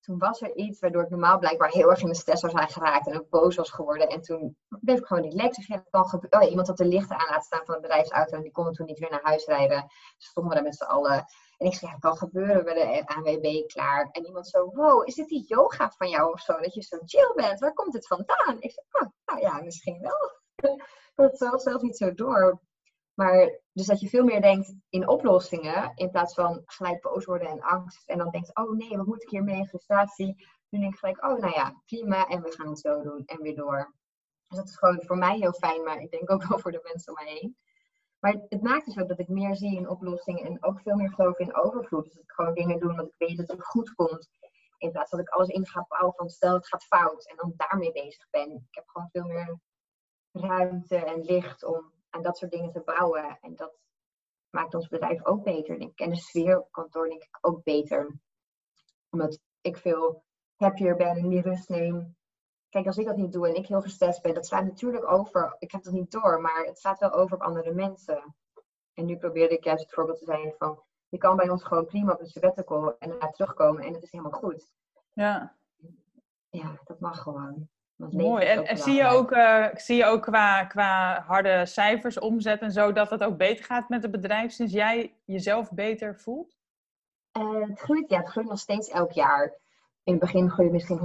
toen was er iets waardoor ik normaal blijkbaar heel erg in de stress was geraakt en ook boos was geworden. En toen bleef ik gewoon relaxed. Dus kan oh, iemand had de lichten aan laten staan van de bedrijfsauto en die kon toen niet weer naar huis rijden. Stonden daar met z'n allen. En ik zei, ja, kan gebeuren bij de ANWB klaar. En iemand zo, wow, is dit die yoga van jou of zo? Dat je zo chill bent, waar komt het vandaan? Ik zei, oh, nou ja, misschien wel. *laughs* had het zelf niet zo door. Maar dus dat je veel meer denkt in oplossingen in plaats van gelijk boos worden en angst. En dan denkt, oh nee, wat moet ik hiermee? Frustratie. Nu denk ik gelijk, oh nou ja, prima en we gaan het zo doen en weer door. Dus dat is gewoon voor mij heel fijn, maar ik denk ook wel voor de mensen om mij heen. Maar het maakt dus ook dat ik meer zie in oplossingen en ook veel meer geloof in overvloed. Dus dat ik gewoon dingen doe omdat ik weet dat het goed komt. In plaats dat ik alles in ga bouwen van stel het gaat fout en dan daarmee bezig ben. Ik heb gewoon veel meer ruimte en licht om aan dat soort dingen te bouwen. En dat maakt ons bedrijf ook beter, denk ik. En de sfeer op kantoor, denk ik, ook beter. Omdat ik veel happier ben en meer rust neem. Kijk, als ik dat niet doe en ik heel gestrest ben, dat slaat natuurlijk over. Ik heb dat niet door, maar het slaat wel over op andere mensen. En nu probeerde ik juist het voorbeeld te zijn van, je kan bij ons gewoon prima op een sabbatical en daarna terugkomen en het is helemaal goed. Ja. Ja, dat mag gewoon. Mooi. En, en zie je ook, uh, zie je ook qua, qua harde cijfers, omzet en zo, dat het ook beter gaat met het bedrijf sinds jij jezelf beter voelt? Uh, het, groeit, ja, het groeit nog steeds elk jaar. In het begin groei je misschien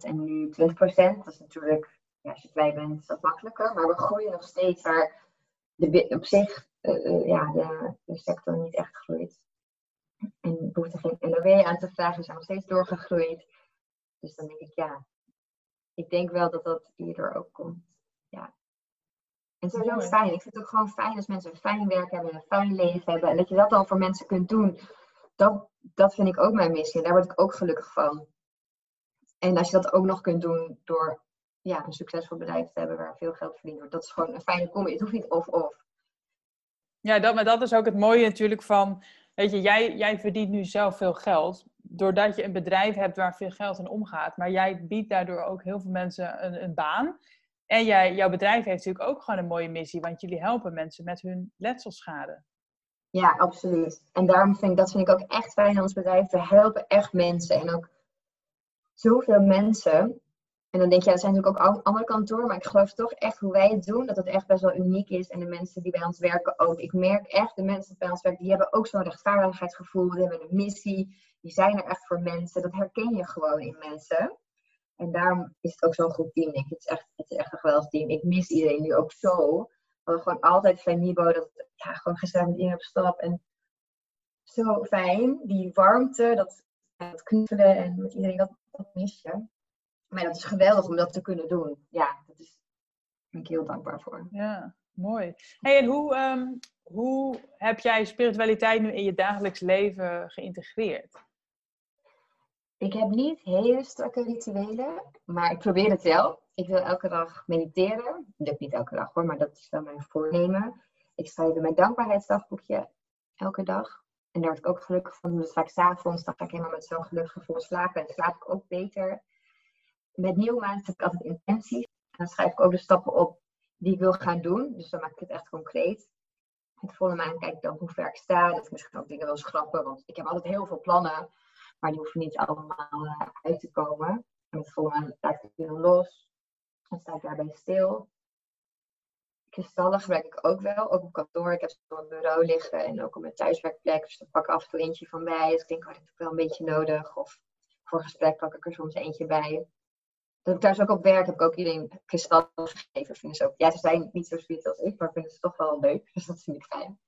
100% en nu 20%. Dat is natuurlijk, ja, als je blij bent, is dat makkelijker. Maar we groeien nog steeds waar de, op zich uh, ja, de, de, sector niet echt groeit. En we hoefden geen LOW aan te vragen, we zijn nog steeds doorgegroeid. Dus dan denk ik, ja, ik denk wel dat dat hierdoor ook komt. Ja. En het is ook fijn. Ik vind het ook gewoon fijn als mensen een fijn werk hebben, een fijn leven hebben. En dat je dat dan voor mensen kunt doen. Dat, dat vind ik ook mijn missie. Daar word ik ook gelukkig van. En als je dat ook nog kunt doen door ja, een succesvol bedrijf te hebben waar veel geld verdiend wordt. Dat is gewoon een fijne combi. Het hoeft niet of-of. Ja, dat, maar dat is ook het mooie natuurlijk van... Weet je, jij, jij verdient nu zelf veel geld doordat je een bedrijf hebt waar veel geld in omgaat. Maar jij biedt daardoor ook heel veel mensen een, een baan. En jij, jouw bedrijf heeft natuurlijk ook gewoon een mooie missie, want jullie helpen mensen met hun letselschade. Ja, absoluut. En daarom vind ik dat vind ik ook echt fijn aan ons bedrijf. We helpen echt mensen en ook zoveel mensen. En dan denk je, ja, er zijn natuurlijk ook andere kantoren, maar ik geloof toch echt hoe wij het doen, dat het echt best wel uniek is. En de mensen die bij ons werken ook. Ik merk echt, de mensen die bij ons werken, die hebben ook zo'n rechtvaardigheidsgevoel, die hebben een missie die zijn er echt voor mensen. Dat herken je gewoon in mensen. En daarom is het ook zo'n goed team. Ik. Het, is echt, het echt een geweldig team. Ik mis iedereen nu ook zo. We gewoon altijd fijn Nibo. Dat, gewoon gezellig met iedereen op stap. En zo fijn. Die warmte, dat, dat knuffelen en met iedereen, dat, dat mis je. Maar dat is geweldig om dat te kunnen doen. Ja, dat is, daar ben ik heel dankbaar voor. Ja, mooi. Hey, en hoe, um, hoe heb jij spiritualiteit nu in je dagelijks leven geïntegreerd? Ik heb niet hele strakke rituelen, maar ik probeer het wel. Ik wil elke dag mediteren. Dat lukt niet elke dag hoor, maar dat is wel mijn voornemen. Ik schrijf in mijn dankbaarheidsdagboekje elke dag. En daar word ik ook gelukkig van. Dus vaak s'avonds, dan ga ik helemaal met zo'n gelukkig gevoel slapen. En slaap ik ook beter. Met nieuwmaand heb ik altijd intenties. En dan schrijf ik ook de stappen op die ik wil gaan doen. Dus dan maak ik het echt concreet. Met volle maan kijk ik dan hoe ver ik sta. Dat ik misschien ook dingen wil schrappen. Want ik heb altijd heel veel plannen. Maar die hoeven niet allemaal uh, uit te komen. En met volle maan laat ik het los. Dan sta ik daarbij stil. Kristallen gebruik ik ook wel, ook op kantoor. Ik heb mijn bureau liggen en ook op mijn thuiswerkplek. Dus daar pak ik af en toe eentje van bij. Dus ik denk, oh, dat heb ik wel een beetje nodig. Of voor gesprek pak ik er soms eentje bij. Dat ik thuis ook op werk heb ik ook iedereen kristallen gegeven. Vinden ze ook, ja, ze zijn niet zo sweet als ik, maar vinden ze toch wel leuk. *laughs* Dus dat vind ik fijn.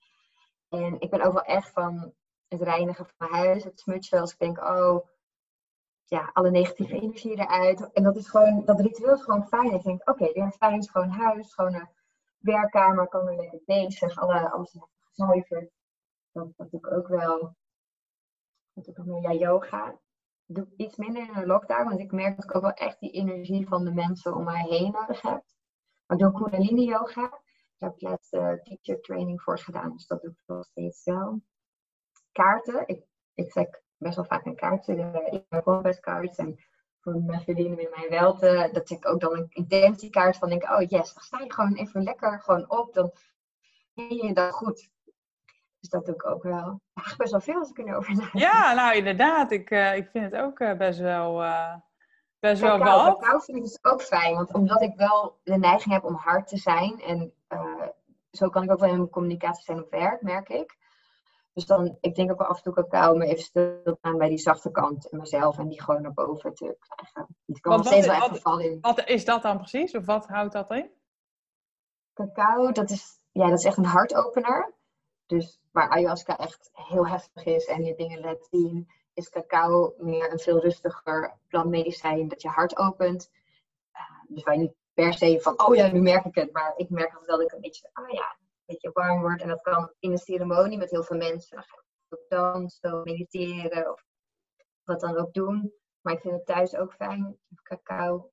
En ik ben ook wel echt van het reinigen van mijn huis, het smutsen. Als ik denk, oh, ja, alle negatieve energie eruit. En dat is gewoon, dat ritueel is gewoon fijn. Ik denk, oké, weer een fijn, schoon huis, schone werkkamer, kan weer lekker bezig. Alle, alles gezuiverd. Dat, dat doe ik ook wel. Dat doe ik ook meer, ja, yoga doe iets minder in de lockdown, want ik merk dat ik ook wel echt die energie van de mensen om mij heen nodig heb. Maar doe Kundalini yoga. Daar heb ik laatst uh, teacher training voor gedaan, dus dat doe ik nog steeds wel. Kaarten. Ik, ik trek best wel vaak een kaartje. Ik heb en voor mijn verdienen in mijn welte. Dat ik ook dan een intentiekaart van denk, oh yes, dan sta je gewoon even lekker gewoon op. Dan ben je dat goed. Dus dat doe ik ook wel. Eigenlijk best wel veel als ik erover nadenk. Ja, nou inderdaad. Ik, uh, ik vind het ook uh, best wel, uh, best wel wat. Cacao vind ik ook fijn. Want omdat ik wel de neiging heb om hard te zijn. En zo kan ik ook wel in mijn communicatie zijn op werk, merk ik. Dus dan, ik denk ook wel af en toe cacao me even stil aan bij die zachte kant in mezelf. En die gewoon naar boven te krijgen. Ik kan nog steeds wel echt gevallen in. Wat is dat dan precies? Of wat houdt dat in? Cacao, dat is, ja, dat is echt een hartopener. Dus waar ayahuasca echt heel heftig is en je dingen laat zien, is cacao meer een veel rustiger plantmedicijn dat je hart opent. Uh, dus wij niet per se van, oh ja, nu merk ik het, maar ik merk wel dat ik een beetje, ah ja, een beetje warm word. En dat kan in een ceremonie met heel veel mensen. Dan ga ik ook dansen, mediteren of wat dan ook doen. Maar ik vind het thuis ook fijn, cacao,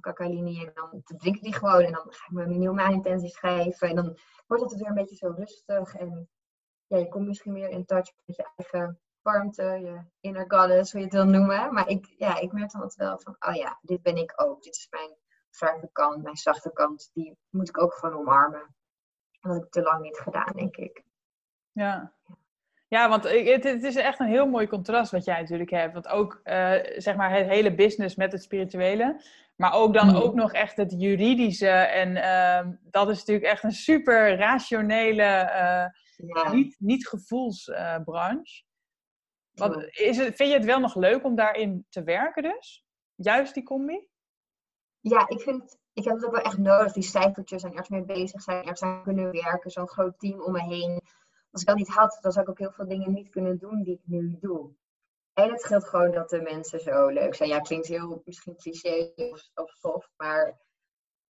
cacao-linie. En dan drink ik die gewoon en dan ga ik mijn nieuwe intentie schrijven. En dan wordt het weer een beetje zo rustig en ja, je komt misschien meer in touch met je eigen warmte, je inner goddess, hoe je het wil noemen. Maar ik, ja, ik merk dan altijd wel van, oh ja, dit ben ik ook. Dit is mijn verve kant, mijn zachte kant. Die moet ik ook gewoon omarmen. Dat heb ik te lang niet gedaan, denk ik. Ja. Ja, want het, het, is echt een heel mooi contrast wat jij natuurlijk hebt. Want ook, uh, zeg maar, het hele business met het spirituele. Maar ook dan mm. ook nog echt het juridische. En uh, dat is natuurlijk echt een super rationele... Uh, ja. niet, niet gevoelsbranche. Wat, is het, vind je het wel nog leuk om daarin te werken dus? Juist die combi? Ja, ik vind ik heb het ook wel echt nodig, die cijfertjes en ergens mee bezig zijn, ergens aan kunnen werken, zo'n groot team om me heen. Als ik dat niet had, dan zou ik ook heel veel dingen niet kunnen doen die ik nu doe. En het scheelt gewoon dat de mensen zo leuk zijn. Ja, klinkt heel misschien cliché of, of soft, maar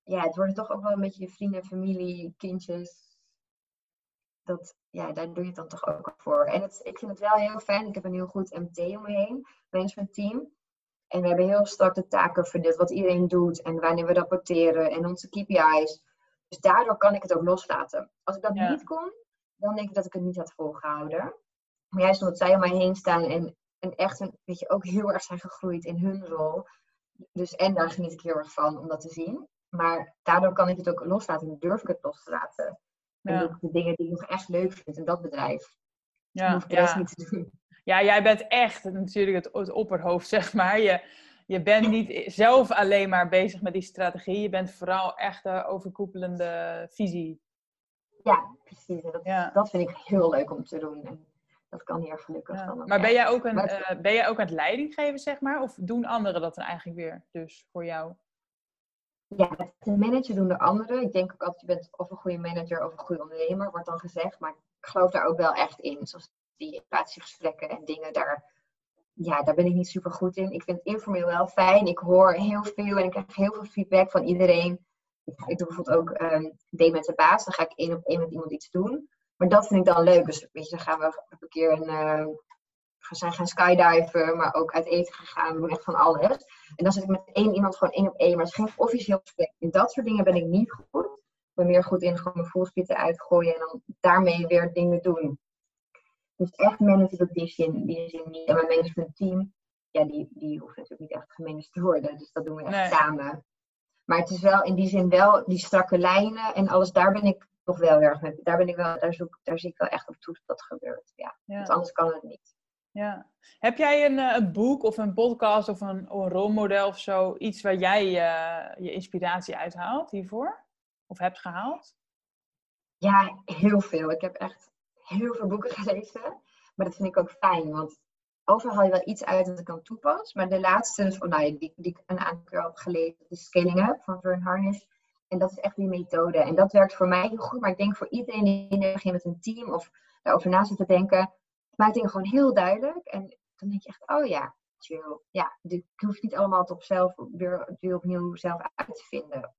ja, het worden toch ook wel een beetje je vrienden, familie, kindjes, dat, ja, daar doe je het dan toch ook voor. En het, ik vind het wel heel fijn. Ik heb een heel goed MT om me heen, team En we hebben heel strak de taken verdeeld, wat iedereen doet en wanneer we rapporteren en onze KPI's. Dus daardoor kan ik het ook loslaten. Als ik dat niet kon, dan denk ik dat ik het niet had volgehouden. Maar juist omdat zij om mij heen staan en, en echt een, weet je, ook heel erg zijn gegroeid in hun rol. Dus en daar geniet ik heel erg van om dat te zien. Maar daardoor kan ik het ook loslaten en durf ik het los te laten. En doe ik de dingen die ik nog echt leuk vind in dat bedrijf. Ja, hoef ik de rest niet te doen. Ja, jij bent echt natuurlijk het, het opperhoofd, *laughs* zeg maar. Je, je bent niet zelf alleen maar bezig met die strategie. Je bent vooral echt de overkoepelende visie. Ja, precies. Dat, dat vind ik heel leuk om te doen. En dat kan hier gelukkig ja. Maar ben jij, ook een, uh, ben jij ook aan het leiding geven, zeg maar? Of doen anderen dat dan eigenlijk weer dus voor jou? Ja, het manager doen de anderen. Ik denk ook altijd, je bent of een goede manager of een goede ondernemer, wordt dan gezegd. Maar ik geloof daar ook wel echt in. Zoals die relatiegesprekken en dingen, daar, ja, daar ben ik niet super goed in. Ik vind het informeel wel fijn. Ik hoor heel veel en ik krijg heel veel feedback van iedereen. Ik, doe bijvoorbeeld ook um, met de baas. Dan ga ik één op één met iemand iets doen. Maar dat vind ik dan leuk. Dus weet je, dan gaan we een keer een, zijn gaan skydiven, maar ook uit eten gegaan. We doen echt van alles. En dan zit ik met één iemand gewoon één op één. Maar het is geen officieel gesprek. In dat soort dingen ben ik niet goed. Ik ben meer goed in gewoon mijn voelspieten uitgooien en dan daarmee weer dingen doen. Dus echt managen op die zin, die zin niet. En mijn managementteam, ja, die, die hoeft natuurlijk niet echt gemanaged te worden. Dus dat doen we echt samen. Maar het is wel in die zin wel die strakke lijnen en alles, daar ben ik nog wel erg mee. Daar ben ik wel, daar, zoek, daar zie ik wel echt op toe dat dat gebeurt. Ja. Want anders kan het niet. Ja. Heb jij een, een boek of een podcast of een, rolmodel of zo, iets waar jij uh, je inspiratie uithaalt hiervoor? Of hebt gehaald? Ja, heel veel. Ik heb echt heel veel boeken gelezen. Maar dat vind ik ook fijn, want overal haal je wel iets uit dat ik kan toepas. Maar de laatste, oh, nou, die, die ik een aantal heb gelezen, de Scaling Up van Vern Harnish. En dat is echt die methode. En dat werkt voor mij heel goed. Maar ik denk voor iedereen die begint met een team of daarover na zit te denken, maakt dingen gewoon heel duidelijk. En dan denk je echt, oh ja, chill. Ja, je hoeft niet allemaal op zelf weer, weer opnieuw zelf uit te vinden.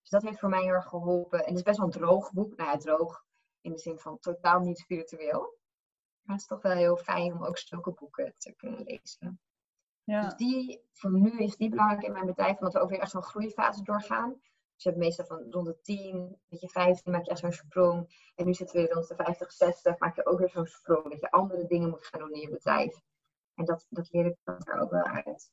Dus dat heeft voor mij heel erg geholpen. En het is best wel een droog boek. Nou ja, droog in de zin van totaal niet spiritueel. Maar het is toch wel heel fijn om ook zulke boeken te kunnen lezen. Ja. Dus die, voor nu is die belangrijk in mijn bedrijf, omdat we ook weer echt zo'n groeifase doorgaan. Dus je hebt meestal van rond de 10, dat je 15 maak je echt zo'n sprong. En nu zitten we rond de 50, 60, maak je ook weer zo'n sprong. Dat je andere dingen moet gaan doen in je bedrijf. En dat, dat leer ik er ook wel uit.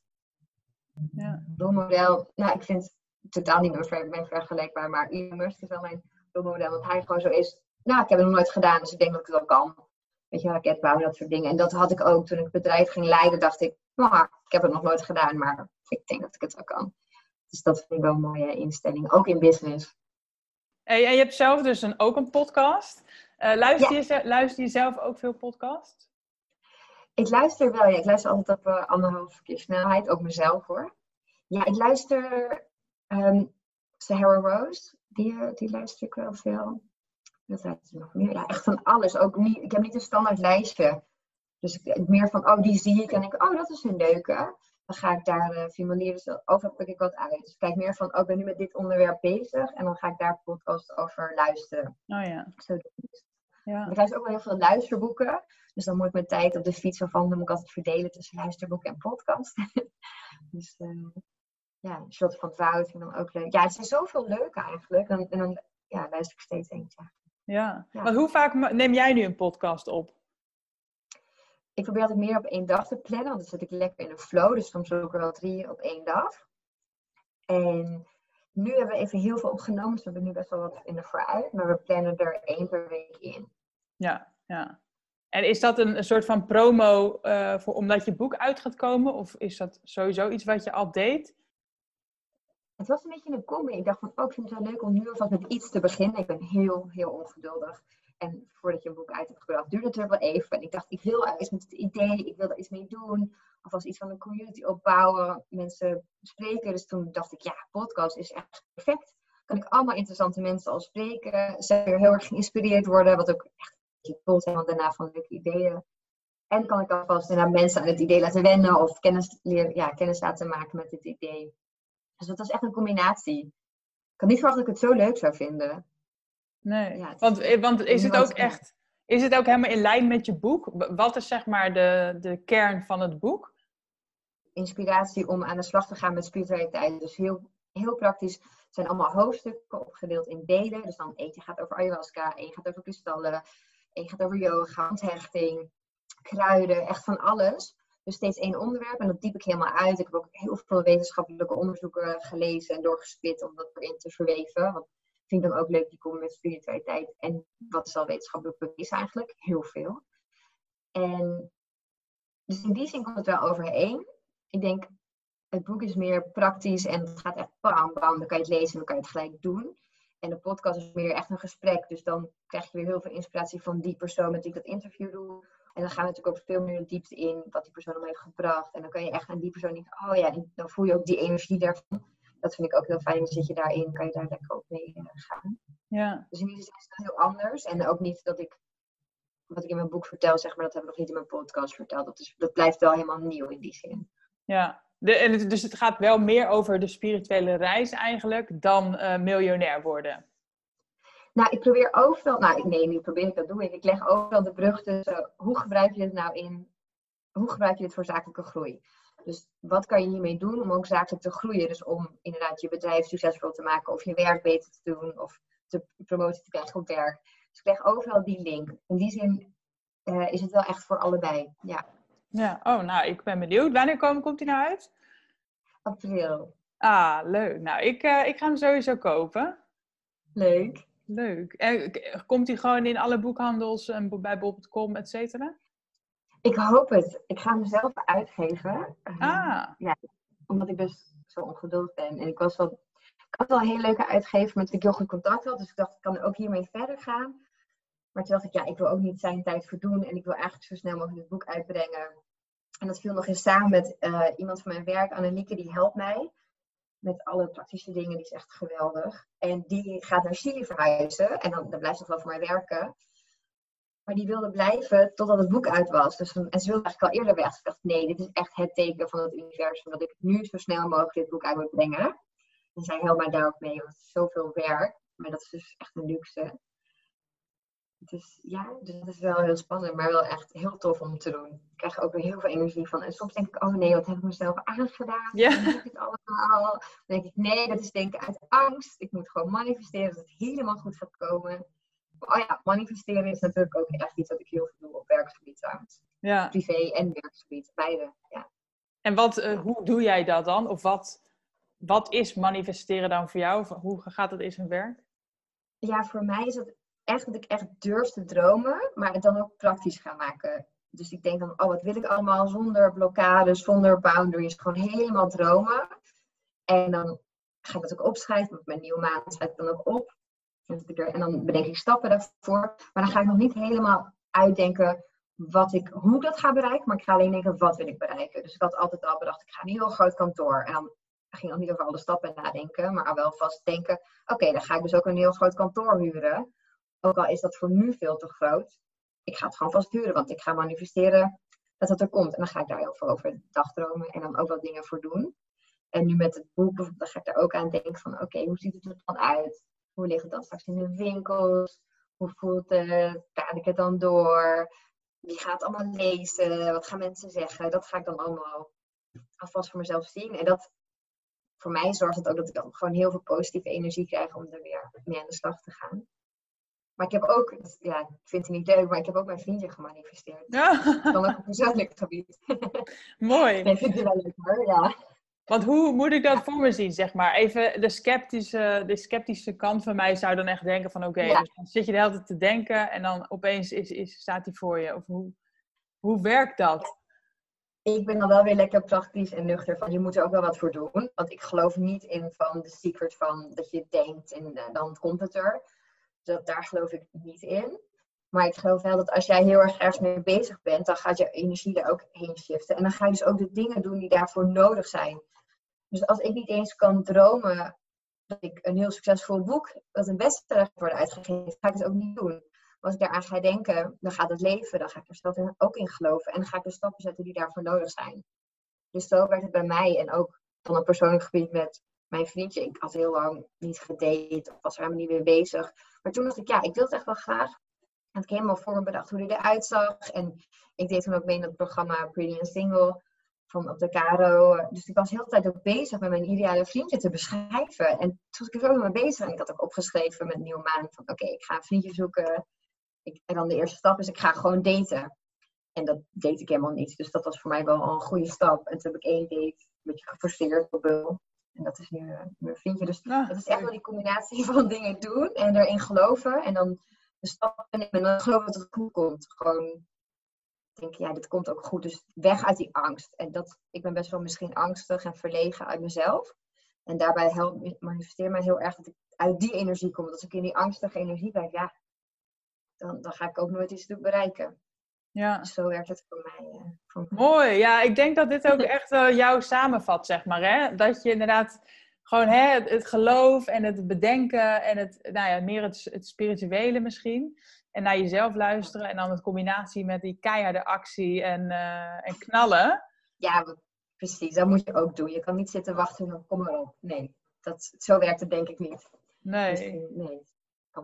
Ja. Rolmodel, nou ik vind totaal niet meer vergelijkbaar, maar Elon Musk is wel mijn rolmodel. Want hij gewoon zo is, nou ik heb het nog nooit gedaan, dus ik denk dat ik het wel kan. Weet je, raketbouw, dat soort dingen. En dat had ik ook toen ik het bedrijf ging leiden, dacht ik, nou, ik heb het nog nooit gedaan, maar ik denk dat ik het wel kan. Dus dat vind ik wel een mooie instelling, ook in business. Hey, en je hebt zelf dus een, ook een podcast. Uh, luister, je, luister je zelf ook veel podcasts? Ik luister wel, ja. Ik luister altijd op uh, anderhalf keer snelheid, ook mezelf hoor. Ja, ik luister um, Sahara Rose, die, eh, die luister ik wel veel. Dat is nog meer. Ja, echt van alles. Ook niet, ik heb niet een standaard lijstje. Dus ik, meer van, oh, die zie ik en ik, oh, dat is een leuke. Dan ga ik daar uh, formuleren, dus overal pik ik wat uit. Dus ik kijk meer van, oh, ik ben nu met dit onderwerp bezig. En dan ga ik daar podcast over luisteren. Oh ja. Zo ja. Ik luister ook wel heel veel luisterboeken. Dus dan moet ik mijn tijd op de fiets van, dan moet ik altijd verdelen tussen luisterboeken en podcast. *laughs* dus uh, ja, Shot van Wout vind ik dan ook leuk. Ja, het zijn zoveel leuke eigenlijk. En, en dan ja, luister ik steeds eentje. Ja. ja. Maar hoe vaak neem jij nu een podcast op? Ik probeer altijd meer op één dag te plannen, want dan zit ik lekker in een flow. Dus soms ook er wel drie op één dag. En nu hebben we even heel veel opgenomen, dus we hebben nu best wel wat in de vooruit. Maar we plannen er één per week in. Ja, ja. En is dat een, een soort van promo uh, voor omdat je boek uit gaat komen? Of is dat sowieso iets wat je al deed? Het was een beetje een combi. Ik dacht van, oh, ik vind het wel leuk om nu alvast met iets te beginnen. Ik ben heel, heel ongeduldig. En voordat je een boek uit hebt gebracht, duurde het er wel even. En ik dacht, ik wil eens met het idee, ik wil er iets mee doen. Of als iets van een community opbouwen, mensen spreken. Dus toen dacht ik, ja, podcast is echt perfect. Kan ik allemaal interessante mensen al spreken. Ze weer heel erg geïnspireerd worden, wat ook echt cool zijn, want daarna van leuke ideeën. En kan ik alvast naar mensen aan het idee laten wennen of kennis, ja, kennis laten maken met dit idee. Dus dat was echt een combinatie. Ik had niet verwacht dat ik het zo leuk zou vinden. Nee, ja, want, is, want is het ook echt... Is het ook helemaal in lijn met je boek? Wat is zeg maar de, de kern van het boek? Inspiratie om aan de slag te gaan met spiritualiteit. Dus heel, heel praktisch. Het zijn allemaal hoofdstukken opgedeeld in delen. Dus dan eentje gaat over ayahuasca, één gaat over kristallen, één gaat over yoga, onthechting, kruiden, echt van alles. Dus steeds één onderwerp en dat diep ik helemaal uit. Ik heb ook heel veel wetenschappelijke onderzoeken gelezen en doorgespit om dat erin te verweven. Want ik vind dan ook leuk die komen met spiritualiteit. En wat is al wetenschappelijk bewezen eigenlijk? Heel veel. En dus in die zin komt het wel overeen. Ik denk, het boek is meer praktisch en het gaat echt bam, bam. Dan kan je het lezen en dan kan je het gelijk doen. En de podcast is meer echt een gesprek. Dus dan krijg je weer heel veel inspiratie van die persoon met wie ik dat interview doe. En dan gaan we natuurlijk ook veel meer de diepte in wat die persoon om heeft gebracht. En dan kan je echt aan die persoon denken, oh ja, dan voel je ook die energie daarvan. Dat vind ik ook heel fijn. Dan zit je daarin, kan je daar lekker op mee eh, gaan. Ja. Dus in die zin is het heel anders. En ook niet dat ik, wat ik in mijn boek vertel, zeg maar, dat heb ik nog niet in mijn podcast verteld. Dat, is, dat blijft wel helemaal nieuw in die zin. Ja, de, dus het gaat wel meer over de spirituele reis eigenlijk dan uh, miljonair worden. Nou, ik probeer overal, nou nee, nu probeer ik dat doe ik. Ik leg overal de brug tussen hoe gebruik je het nou in, hoe gebruik je dit voor zakelijke groei? Dus wat kan je hiermee doen om ook zakelijk te groeien? Dus om inderdaad je bedrijf succesvol te maken of je werk beter te doen of de promotie te krijgen op werk. Dus ik leg overal die link. In die zin uh, is het wel echt voor allebei, ja. Ja, oh nou, ik ben benieuwd. Wanneer komt, komt die nou uit? April. Ah, leuk. Nou, ik, uh, ik ga hem sowieso kopen. Leuk. Leuk. En komt hij gewoon in alle boekhandels en bij bol.com, et cetera? Ik hoop het. Ik ga hem zelf uitgeven. Ehm, ah. Ja, omdat ik dus zo ongeduldig ben. En ik was wel... Ik had wel een hele leuke uitgever met wie ik heel goed contact had. Dus ik dacht, ik kan ook hiermee verder gaan. Maar toen dacht ik, ja, ik wil ook niet zijn tijd verdoen. En ik wil eigenlijk zo snel mogelijk het boek uitbrengen. En dat viel nog eens samen met uh, iemand van mijn werk, Annelieke, die helpt mij met alle praktische dingen. Die is echt geweldig. En die gaat naar Chili verhuizen. En dan, dan blijft ze wel voor mij werken. Maar die wilde blijven totdat het boek uit was. Dus, en ze wilde eigenlijk al eerder weg. Dus ik dacht, nee, dit is echt het teken van het universum. Dat ik nu zo snel mogelijk dit boek uit moet brengen. En zij helpt mij daar ook mee. Want het is zoveel werk. Maar dat is dus echt een luxe. Dus ja, dus dat is wel heel spannend, maar wel echt heel tof om te doen. Ik krijg ook weer heel veel energie van. En soms denk ik, oh nee, wat heb ik mezelf aangedaan? Ja. Doe ik het allemaal? Dan denk ik, nee, dat is denken uit angst. Ik moet gewoon manifesteren dat het helemaal goed gaat komen. Oh ja, manifesteren is natuurlijk ook echt iets wat ik heel veel doe op werkgebied trouwens. Ja. Privé en werkgebied, beide. Ja. En wat, uh, hoe doe jij dat dan? Of wat, wat is manifesteren dan voor jou? Of hoe gaat het in zijn werk? Ja, voor mij is het echt dat ik echt durf te dromen, maar het dan ook praktisch gaan maken. Dus ik denk dan, oh, wat wil ik allemaal zonder blokkades, zonder boundaries, gewoon helemaal dromen. En dan ga ik dat ook opschrijven, met mijn nieuwe maand schrijf ik dan ook op. En dan bedenk ik stappen daarvoor. Maar dan ga ik nog niet helemaal uitdenken wat ik, hoe ik dat ga bereiken, maar ik ga alleen denken, wat wil ik bereiken. Dus ik had altijd al bedacht, ik ga een heel groot kantoor. En dan ging ik nog niet over alle stappen nadenken, maar wel vast denken, oké, dan ga ik dus ook een heel groot kantoor huren. Ook al is dat voor nu veel te groot. Ik ga het gewoon vast huren, want ik ga manifesteren dat het er komt. En dan ga ik daar heel veel over dagdromen en dan ook wat dingen voor doen. En nu met het boek, dan ga ik daar ook aan denken van, oké, hoe ziet het er dan uit? Hoe ligt het dan straks in de winkels? Hoe voelt het? Praat ik het dan door? Wie gaat het allemaal lezen? Wat gaan mensen zeggen? Dat ga ik dan allemaal alvast voor mezelf zien. En dat, voor mij zorgt het ook dat ik dan gewoon heel veel positieve energie krijg om er weer mee aan de slag te gaan. Maar ik heb ook, ja, ik vind het niet leuk, maar ik heb ook mijn vriendje gemanifesteerd. Ja. Dan ook op persoonlijk gebied. *laughs* Mooi. Nee, vind je wel leuk hoor, ja. Want hoe moet ik dat voor me zien, zeg maar? Even de sceptische, de sceptische kant van mij zou dan echt denken van... Oké, dus dan zit je de hele tijd te denken en dan opeens is, is, staat hij voor je. Of hoe, hoe werkt dat? Ik ben dan wel weer lekker praktisch en nuchter van je moet er ook wel wat voor doen. Want ik geloof niet in van de secret van dat je denkt en uh, dan komt het er dat, daar geloof ik niet in. Maar ik geloof wel dat als jij heel erg ergens mee bezig bent, dan gaat je energie er ook heen shiften. En dan ga je dus ook de dingen doen die daarvoor nodig zijn. Dus als ik niet eens kan dromen dat ik een heel succesvol boek, dat een bestseller wordt uitgegeven, ga ik het ook niet doen. Maar als ik daaraan ga denken, dan gaat het leven, dan ga ik er zelf ook in geloven. En dan ga ik de stappen zetten die daarvoor nodig zijn. Dus zo werkt het bij mij en ook van een persoonlijk gebied met mijn vriendje. Ik had heel lang niet gedate of was er helemaal niet mee bezig. Maar toen dacht ik, ja, ik wil het echt wel graag. En ik helemaal voor me bedacht hoe hij eruit zag. En ik deed toen ook mee in het programma Pretty and Single van op de Caro. Dus ik was de hele tijd ook bezig met mijn ideale vriendje te beschrijven. En toen was ik er zo mee bezig. En ik had ook opgeschreven met Nieuwe Maan van oké, ik ga een vriendje zoeken. Ik, en dan de eerste stap is ik ga gewoon daten. En dat deed ik helemaal niet. Dus dat was voor mij wel een goede stap. En toen heb ik één date een beetje geforceerd op en dat is nu uh, mijn vriendje. Dus ah, dat is echt wel die combinatie *laughs* van dingen doen en erin geloven. En dan de stappen nemen en dan geloven dat het goed komt. Gewoon denken, ja, dit komt ook goed. Dus weg uit die angst. En dat, ik ben best wel misschien angstig en verlegen uit mezelf. En daarbij helpt, manifesteer mij heel erg dat ik uit die energie kom. Want als ik in die angstige energie blijf, ja, dan, dan ga ik ook nooit iets bereiken. Ja. Dus zo werkt het voor mij. Mooi. Ja, ik denk dat dit ook *laughs* echt uh, jou samenvat, zeg maar. Hè? Dat je inderdaad gewoon hè, het, het, geloof en het bedenken en het, nou ja, meer het, het spirituele misschien. En naar jezelf luisteren en dan het combinatie met die keiharde actie en, uh, en knallen. Ja, precies. Dat moet je ook doen. Je kan niet zitten wachten en kom maar op. Nee, dat, zo werkt het denk ik niet. Nee. Nee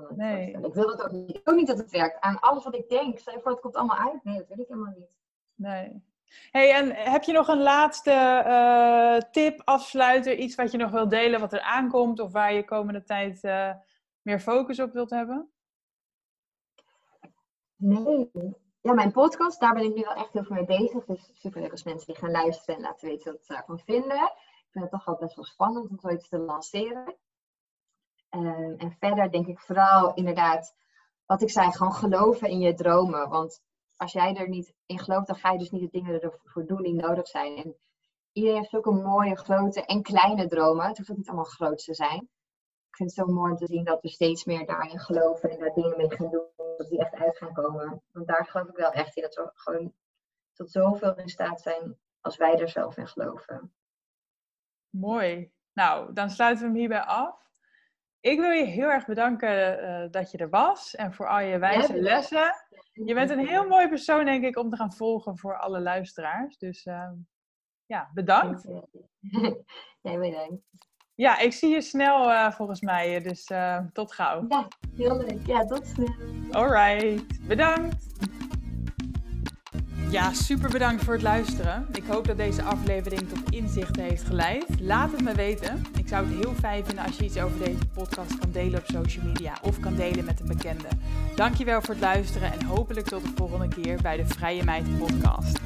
nee. Ik wil het ook niet. Ik wil niet dat het werkt. Aan alles wat ik denk. Stel je voor, het komt allemaal uit. Nee, dat wil ik helemaal niet. Nee. Hey, en heb je nog een laatste uh, tip, afsluiter, iets wat je nog wilt delen, wat er aankomt, of waar je komende tijd uh, meer focus op wilt hebben? Nee. Ja, mijn podcast, daar ben ik nu wel echt heel veel mee bezig. Dus super leuk als mensen die gaan luisteren en laten weten wat ze daarvan vinden. vind het toch wel best wel spannend om zoiets te lanceren. Ehm, en verder denk ik vooral inderdaad, wat ik zei, gewoon geloven in je dromen. Want als jij er niet in gelooft, dan ga je dus niet de dingen ervoor doen die nodig zijn. En iedereen heeft een mooie grote en kleine dromen. Het hoeft ook niet allemaal groot te zijn. Ik vind het zo mooi om te zien dat we steeds meer daarin geloven en daar dingen mee gaan doen, dat die echt uit gaan komen. Want daar geloof ik wel echt in, dat we gewoon tot zoveel in staat zijn als wij er zelf in geloven. Mooi. Nou, dan sluiten we hem hierbij af. Ik wil je heel erg bedanken uh, dat je er was en voor al je wijze ja, lessen. Je bent een heel mooi persoon, denk ik, om te gaan volgen voor alle luisteraars. Dus uh, ja, bedankt. *laughs* Jij bedankt. Ja, ik zie je snel uh, volgens mij, dus tot gauw. Ja, heel leuk. Ja, tot snel. Alright, bedankt. Ja, super bedankt voor het luisteren. Ik hoop dat deze aflevering tot inzichten heeft geleid. Laat het me weten. Ik zou het heel fijn vinden als je iets over deze podcast kan delen op social media of kan delen met een bekende. Dankjewel voor het luisteren en hopelijk tot de volgende keer bij de Vrije Meid podcast.